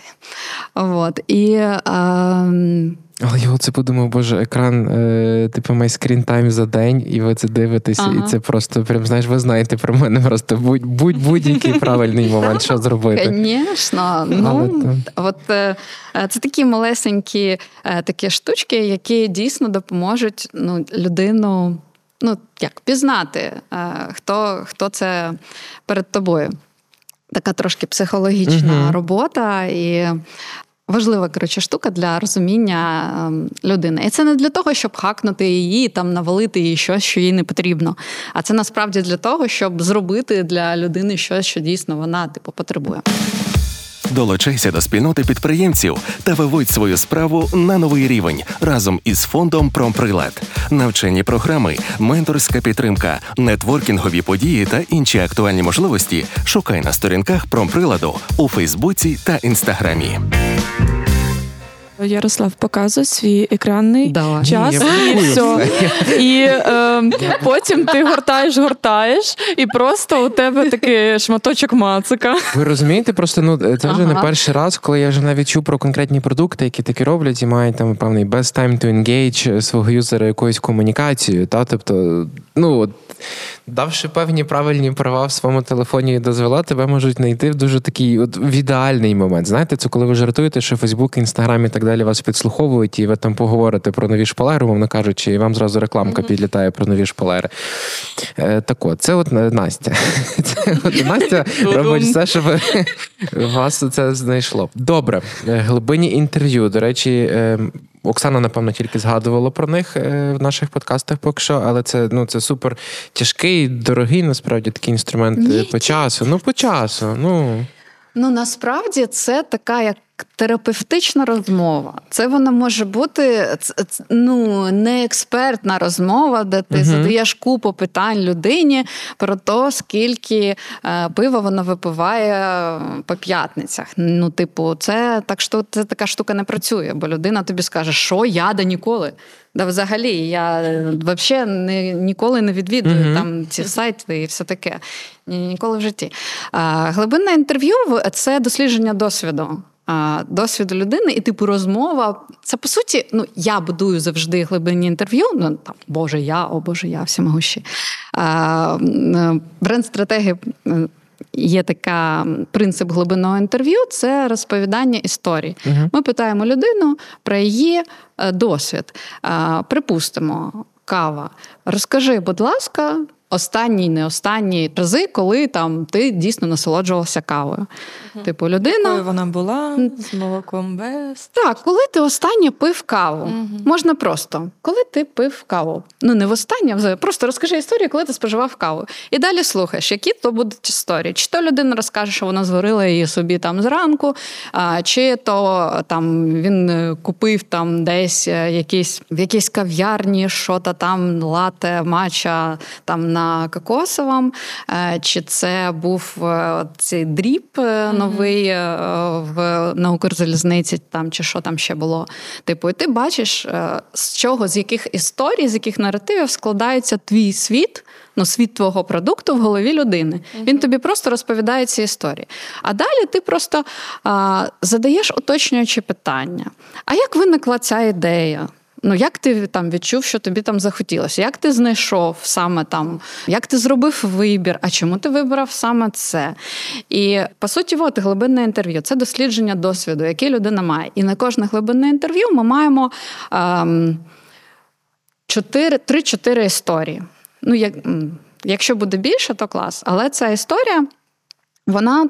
От. І... Е, але я оце подумав, боже, екран, е, типу, має скрін-тайм за день, і ви це дивитесь, ага. і це просто прям знаєш, ви знаєте про мене просто будь будь будь-який правильний момент, що зробити. Звісно, ну от е, це такі малесенькі е, такі штучки, які дійсно допоможуть ну, людину ну, як пізнати, е, хто, хто це перед тобою. Така трошки психологічна uh робота, і важлива коротше, штука для розуміння ем, людини. І це не для того, щоб хакнути її, там навалити їй щось, що їй не потрібно. А це насправді для того, щоб зробити для людини щось, що дійсно вона типу потребує. Долучайся до спільноти підприємців та виводь свою справу на новий рівень разом із фондом Промприлад. Навчені програми, менторська підтримка, нетворкінгові події та інші актуальні можливості. Шукай на сторінках промприладу у Фейсбуці та Інстаграмі. Ярослав показує свій екранний Давай. час Ні, і все. І е, потім ти гортаєш, гортаєш, і просто у тебе такий шматочок мацика. Ви розумієте, просто ну це вже ага. не перший раз, коли я вже навіть чув про конкретні продукти, які такі роблять, і мають там певний best time to engage свого юзера якоюсь комунікацією. Та тобто, ну от давши певні правильні права в своєму телефоні і дозвола, тебе можуть знайти в дуже такий от в ідеальний момент. Знаєте, це коли ви жартуєте, що Фейсбук, Інстаграм і так далі вас підслуховують, і ви там поговорите про нові шпалери, мовно кажучи, і вам зразу рекламка mm-hmm. підлітає про нові шпалери. Е, Так от, це от Настя. Це от Настя робить все, щоб вас це знайшло. Добре, е, глибині інтерв'ю. До речі, е, Оксана, напевно, тільки згадувала про них е, в наших подкастах поки що, але це ну, це супер тяжкий, дорогий, насправді такий інструмент Ні. по часу. Ну, по часу. ну. Ну насправді це така як терапевтична розмова. Це вона може бути ну, не експертна розмова, де ти uh задаєш купу питань людині про те, скільки е, пива вона випиває по п'ятницях. Ну, типу, це так що це така штука не працює, бо людина тобі скаже, що я да ніколи. Да, взагалі, я взагалі не, ніколи не відвідую uh там ці сайти і все таке. Ніколи в житті. А, Глибинне інтерв'ю це дослідження досвіду досвіду людини, і типу розмова. Це по суті, ну я будую завжди глибинні інтерв'ю. Ну там Боже, я, о Боже, я всімогущі. Бренд-стратегії. Е, є така принцип глибинного інтерв'ю це розповідання історії. uh Ми питаємо людину про її е, досвід. Припустимо, кава. Розкажи, будь ласка, останні, не останні рази, коли там ти дійсно насолоджувався кавою. Угу. Типу, людина Якою вона була з молоком без. Так, коли ти останнє пив каву. Угу. Можна просто, коли ти пив каву. Ну, не в останнє, просто розкажи історію, коли ти споживав каву. І далі слухаєш, які то будуть історії. Чи то людина розкаже, що вона зварила її собі там зранку, а, чи то там він е, купив там десь е, якісь в якійсь кав'ярні, що то там лате, мача там на кокосовому, е, чи це був цей дріб новий в на Укрзалізниці, там чи що там ще було. Типу, і ти бачиш, з чого, з яких історій, з яких наративів складається твій світ. Ну, світ твого продукту в голові людини. Uh-huh. Він тобі просто розповідає ці історії. А далі ти просто а, задаєш уточнюючі питання. А як виникла ця ідея? Ну, як ти там відчув, що тобі там захотілося? Як ти знайшов саме там, як ти зробив вибір? А чому ти вибрав саме це? І по суті, от глибинне інтерв'ю це дослідження досвіду, який людина має. І на кожне глибинне інтерв'ю ми маємо ем, 3-4 історії. Ну, як, Якщо буде більше, то клас. Але ця історія, вона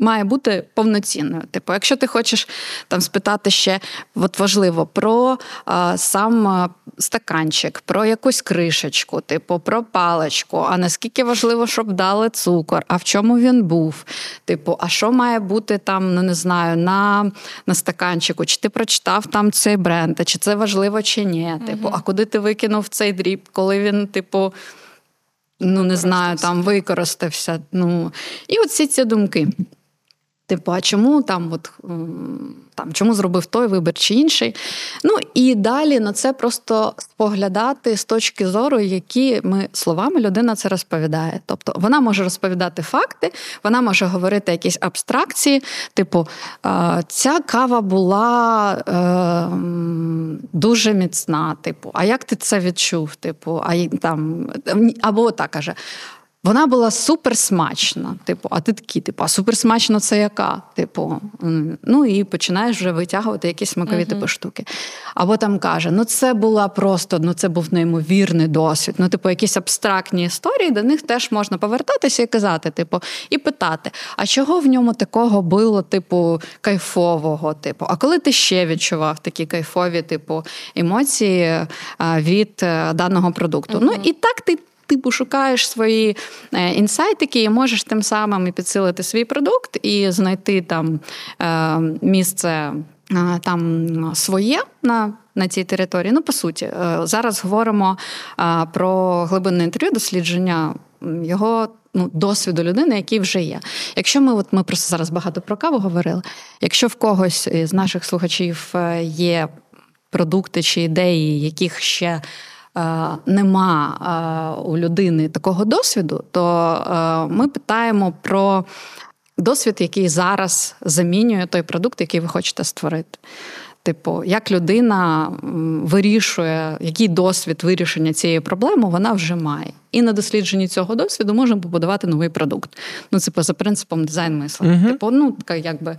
має бути повноцінною. Типу, якщо ти хочеш там спитати ще от важливо про а, сам стаканчик, про якусь кришечку, типу про паличку, а наскільки важливо, щоб дали цукор, а в чому він був? Типу, а що має бути там, ну не знаю, на на стаканчику? Чи ти прочитав там цей бренд, чи це важливо, чи ні? Типу, угу. а куди ти викинув цей дріб, коли він, типу. Ну, не знаю, там використався. Ну, І от всі ці думки. Типу, а чому там, от там чому зробив той вибір чи інший? Ну і далі на це просто споглядати з точки зору, які ми словами людина це розповідає. Тобто вона може розповідати факти, вона може говорити якісь абстракції, типу, ця кава була е, дуже міцна, типу, а як ти це відчув? Типу, а там або так каже. Вона була суперсмачна. Типу, а ти такий, типу, а суперсмачна це яка? Типу, ну і починаєш вже витягувати якісь смакові uh-huh. типу штуки. Або там каже: ну це була просто, ну це був неймовірний досвід. Ну, типу, якісь абстрактні історії, до них теж можна повертатися і казати, типу, і питати: а чого в ньому такого було, типу, кайфового? Типу, а коли ти ще відчував такі кайфові, типу, емоції від е, даного продукту? Uh-huh. Ну і так ти типу шукаєш свої е, інсайтики і можеш тим самим і підсилити свій продукт і знайти там е, місце е, там своє на. На цій території, ну по суті, зараз говоримо про глибинне інтерв'ю, дослідження його ну, досвіду людини, який вже є. Якщо ми, от ми просто зараз багато про каву говорили, якщо в когось з наших слухачів є продукти чи ідеї, яких ще нема е, у людини такого досвіду, то е, ми питаємо про досвід, який зараз замінює той продукт, який ви хочете створити. Типу, як людина вирішує, який досвід вирішення цієї проблеми вона вже має. І на дослідженні цього досвіду можемо побудувати новий продукт. Ну, це за принципом дизайн мислення. Uh-huh. Типу, ну, таке якби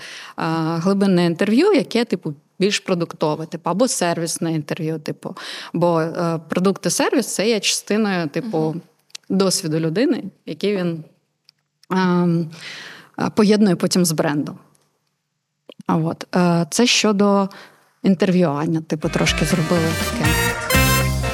глибинне інтерв'ю, яке, типу, більш продуктове, типу, або сервісне інтерв'ю, типу. Бо е, продукти сервіс це є частиною, типу, uh-huh. досвіду людини, який він е, поєднує потім з брендом. А от е, це щодо інтерв'ювання, типу, трошки зробили таке.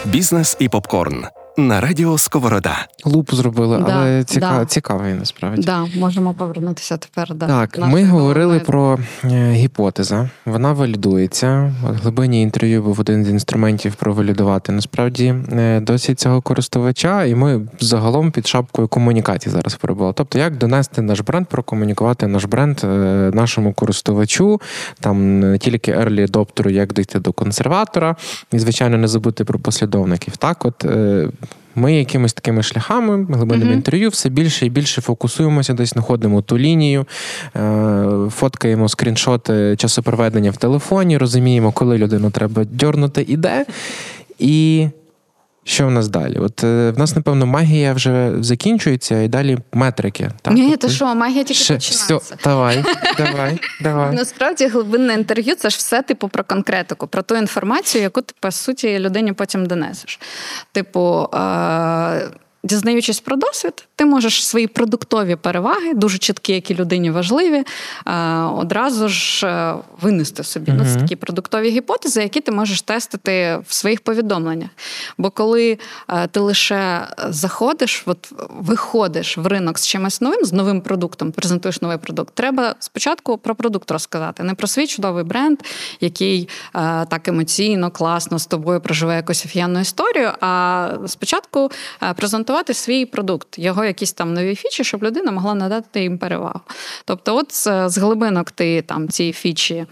Бізнес і попкорн на радіо Сковорода. Луп зробили, да, але ціка... да. цікавий насправді. Да, можемо повернутися тепер. Да, Так, ми говорили про е, гіпотеза. Вона валідується. Глибині інтерв'ю був один з інструментів провалідувати насправді е, досвід цього користувача, і ми загалом під шапкою комунікації зараз перебували. Тобто, як донести наш бренд, прокомунікувати наш бренд е, нашому користувачу, там не тільки early adopter, як дійти до консерватора, і звичайно не забути про послідовників. Так, от ми якимись такими шляхами, глибинним mm-hmm. інтерв'ю, все більше і більше фокусуємося, десь знаходимо ту лінію, е, фоткаємо скріншоти часопроведення в телефоні, розуміємо, коли людину треба дьорнути і де. І що в нас далі? От е, в нас, напевно, магія вже закінчується, і далі метрики. Так? Ні, то що, магія тільки Ще... починається. Все, Давай, давай, давай. Насправді глибинне інтерв'ю це ж все, типу, про конкретику, про ту інформацію, яку ти, по суті, людині потім донесеш. Типу. Е- Дізнаючись про досвід, ти можеш свої продуктові переваги, дуже чіткі, які людині важливі, е, одразу ж е, винести собі. Uh-huh. Ну, Це такі продуктові гіпотези, які ти можеш тестити в своїх повідомленнях. Бо коли е, ти лише заходиш, от виходиш в ринок з чимось новим, з новим продуктом, презентуєш новий продукт, треба спочатку про продукт розказати, не про свій чудовий бренд, який так емоційно, класно з тобою проживе якусь офігенну історію. А спочатку презентувати презентувати свій продукт, його якісь там нові фічі, щоб людина могла надати їм перевагу. Тобто, от з глибинок ти там ці фічі.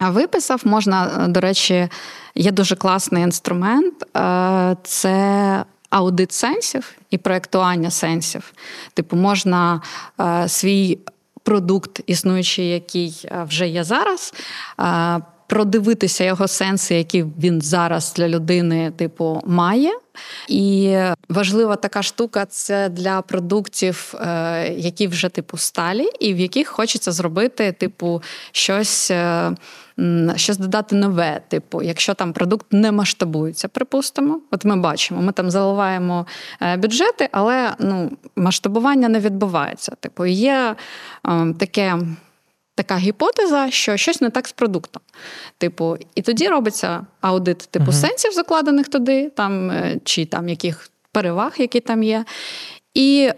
Виписав, можна, до речі, є дуже класний інструмент е, це аудит сенсів і проєктування сенсів. Типу, можна е, свій продукт, існуючий, який е, вже є зараз, продивитися його сенси, які він зараз для людини, типу, має. І важлива така штука це для продуктів, е, які вже типу сталі, і в яких хочеться зробити, типу, щось. Е, щось додати нове, типу, якщо там продукт не масштабується, припустимо. От ми бачимо, ми там заливаємо е, бюджети, але ну, масштабування не відбувається. Типу, є таке така гіпотеза, що щось не так з продуктом. Типу, і тоді робиться аудит типу uh-huh. сенсів, закладених туди, там, е, чи там яких переваг, які там є. І е,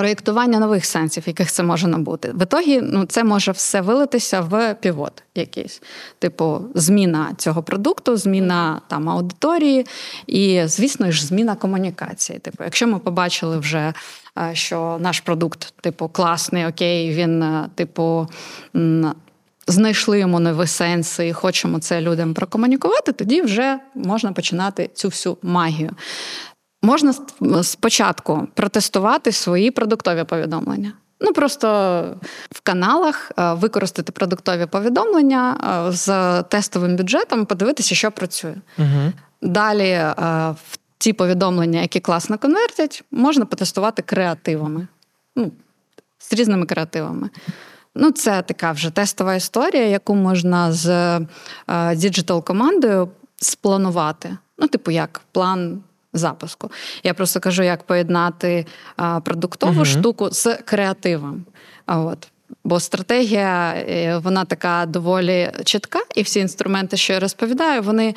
проєктування нових сенсів, яких це може набути. В ітогі ну, це може все вилитися в півот якийсь. Типу, зміна цього продукту, зміна там аудиторії і, звісно ж, зміна комунікації. Типу, якщо ми побачили вже. Е, що наш продукт, типу, класний, окей, він, е, типу, знайшли йому нові сенси і хочемо це людям прокомунікувати, тоді вже можна починати цю всю магію. Можна спочатку протестувати свої продуктові повідомлення. Ну, просто в каналах е, використати продуктові повідомлення е, з тестовим бюджетом, подивитися, що працює. Угу. Далі е, в ті повідомлення, які класно конвертять, можна потестувати креативами. Ну, З різними креативами. Ну, це така вже тестова історія, яку можна з digital командою спланувати. Ну, типу, як план запуску. Я просто кажу, як поєднати продуктову угу. штуку з креативом. От. Бо стратегія, е, вона така доволі чітка, і всі інструменти, що я розповідаю, вони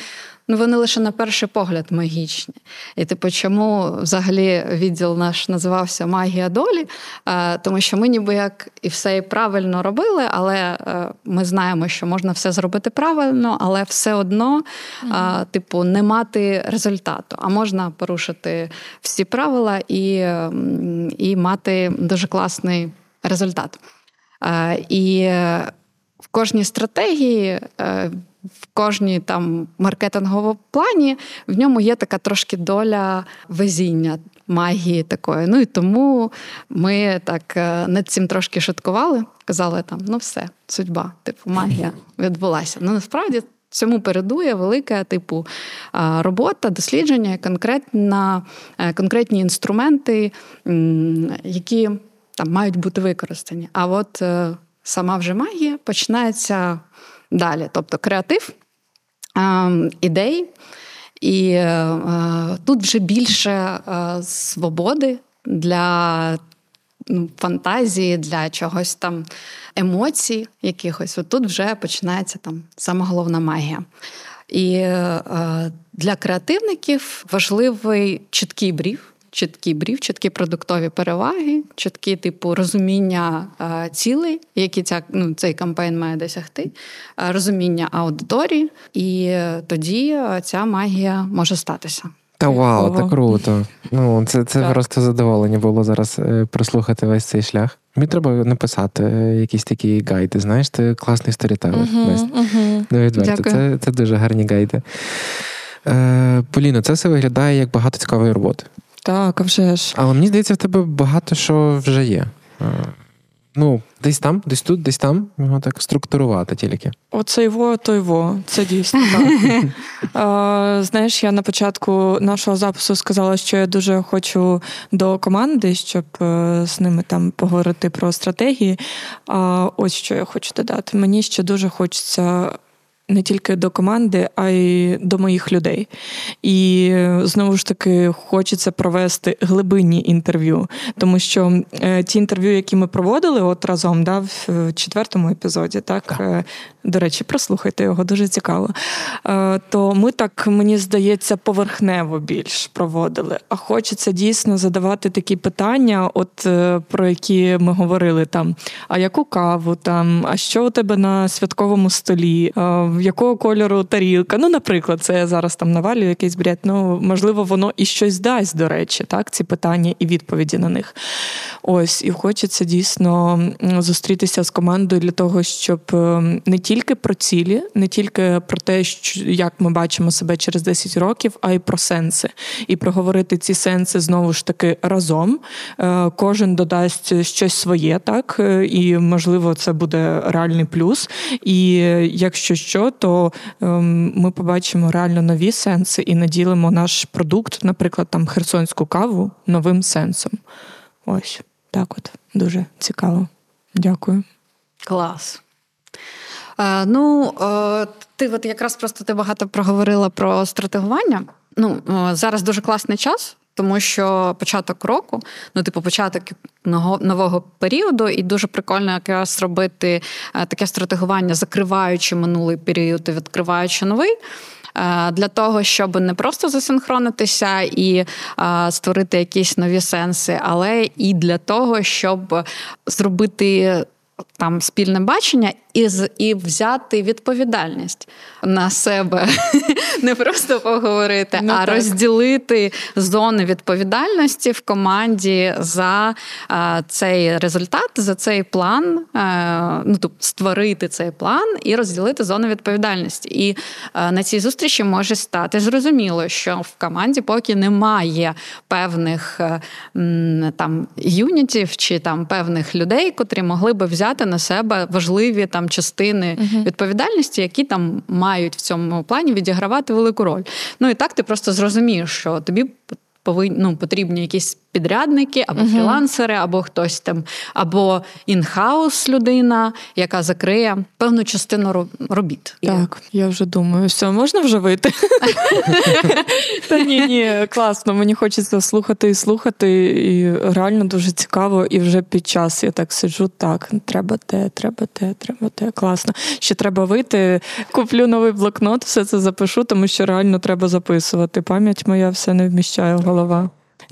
ну вони лише на перший погляд магічні. І типу, чому взагалі відділ наш називався Магія долі? Е, тому що ми ніби як і все і правильно робили, але е, ми знаємо, що можна все зробити правильно, але все одно, mm-hmm. типу, не мати результату. А можна порушити всі правила і, і мати дуже класний результат. І в кожній стратегії в кожній там маркетинговому плані в ньому є така трошки доля везіння. Магії такої. Ну і тому ми так е, над цим трошки шуткували, казали там: ну все, судьба, типу, магія відбулася. Ну насправді цьому передує велика типу робота, дослідження, конкретна, е, конкретні інструменти, які там мають бути використані. А от е, сама вже магія починається далі. Тобто креатив, ідей, і е, тут вже більше е, свободи для ну, фантазії, для чогось там емоцій, якихось. От тут вже починається там сама головна магія. І е, для креативників важливий чіткий брів чіткі брів, чіткі продуктові переваги, чіткі типу розуміння е, цілей, які ця ну, цей кампейн має досягти, е, розуміння аудиторії, і е, тоді ця магія може статися. Та вау, так круто. Ну це це так. просто задоволення було зараз прослухати весь цей шлях. Мені треба написати якісь такі гайди. Знаєш, ти класний сторітелер. Uh-huh, uh-huh. Ну, Це це дуже гарні гайди. Е, Поліно, це все виглядає як багато цікавої роботи. Так, а вже ж. Але мені здається, в тебе багато що вже є. Ну, десь там, десь тут, десь там його так структурувати тільки. Оце його, то його. Це дійсно так. а, Знаєш, я на початку нашого запису сказала, що я дуже хочу до команди, щоб е, з ними там поговорити про стратегії. А ось що я хочу додати. Мені ще дуже хочеться не тільки до команди, а й до моїх людей. І знову ж таки хочеться провести глибинні інтерв'ю, тому що е, ті інтерв'ю, які ми проводили от разом, да, в четвертому епізоді, так, так. Е, до речі, прослухайте його, дуже цікаво. Е, то ми так, мені здається, поверхнево більш проводили. А хочеться дійсно задавати такі питання, от про які ми говорили там: а яку каву там, а що у тебе на святковому столі? якого кольору тарілка. Ну, наприклад, це я зараз там навалюю якийсь бред. Ну, можливо, воно і щось дасть, до речі, так, ці питання і відповіді на них. Ось, і хочеться дійсно зустрітися з командою для того, щоб ем, не тільки про цілі, не тільки про те, що, як ми бачимо себе через 10 років, а й про сенси. І проговорити ці сенси знову ж таки разом. Е, кожен додасть щось своє, так, е, і можливо, це буде реальний плюс. І якщо що, то ем, ми побачимо реально нові сенси і наділимо наш продукт, наприклад, там херсонську каву новим сенсом. Ось так, от дуже цікаво. Дякую. Клас. Е, ну, е, ти от якраз просто ти багато проговорила про стратегування. Ну, е, зараз дуже класний час. Тому що початок року, ну типу, початок нового періоду, і дуже прикольно якраз робити таке стратегування, закриваючи минулий період і відкриваючи новий. для того, щоб не просто засинхронитися і створити якісь нові сенси, але і для того, щоб зробити там спільне бачення і і взяти відповідальність на себе, не просто поговорити, ну, а так. розділити зони відповідальності в команді за а, цей результат, за цей план, а, ну тобто створити цей план і розділити зони відповідальності. І а, на цій зустрічі може стати зрозуміло, що в команді поки немає певних там юнітів чи там певних людей, котрі могли би взяти на себе важливі там частини uh відповідальності, які там мають в цьому плані відігравати велику роль. Ну і так ти просто зрозумієш, що тобі повинні ну, потрібні якісь підрядники, або uh-huh. фрілансери, або хтось там, або інхаус людина, яка закриє певну частину робіт. Так, я вже думаю, все, можна вже вийти? Та ні, ні, класно. Мені хочеться слухати і слухати, і реально дуже цікаво. І вже під час я так сиджу, так, треба те, треба те, треба те. Класно. Ще треба вийти, куплю новий блокнот, все це запишу, тому що реально треба записувати. Пам'ять моя все не вміщає голова.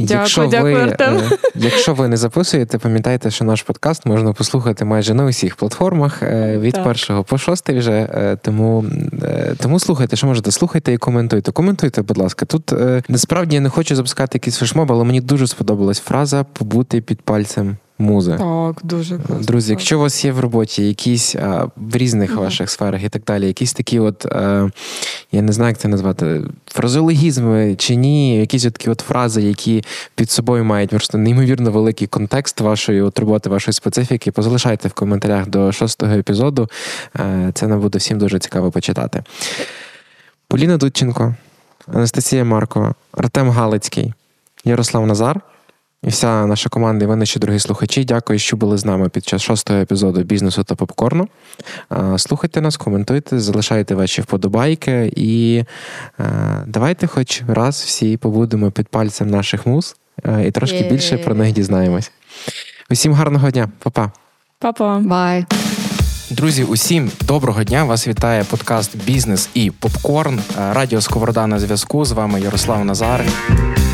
Дякую, якщо дякую, ви, Артем. Е, якщо ви не записуєте, пам'ятайте, що наш подкаст можна послухати майже на усіх платформах е, від так. першого по шостий вже. Е, тому тому слухайте, що можете, слухайте і коментуйте. Коментуйте, будь ласка. Тут насправді я не хочу запускати якийсь флешмоб, але мені дуже сподобалась фраза побути під пальцем музи. Так, дуже класно. Друзі, якщо у вас є в роботі якісь а, в різних угу. ваших сферах і так далі, якісь такі, от а, я не знаю, як це назвати, фразологізми чи ні, якісь от такі от фрази, які під собою мають просто неймовірно великий контекст вашої от роботи, вашої специфіки, позалишайте в коментарях до шостого епізоду. А, це нам буде всім дуже цікаво почитати. Поліна Дудченко, Анастасія Маркова, Артем Галицький, Ярослав Назар. І вся наша команда, і ви наші дорогі слухачі. Дякую, що були з нами під час шостого епізоду бізнесу та попкорну. Слухайте нас, коментуйте, залишайте ваші вподобайки і давайте, хоч раз всі побудемо під пальцем наших муз і трошки більше про них дізнаємось. Усім гарного дня, Па-па. Па-па. Бай. Друзі, усім доброго дня! Вас вітає подкаст Бізнес і Попкорн. Радіо Сковорода на зв'язку. З вами Ярослав Назар.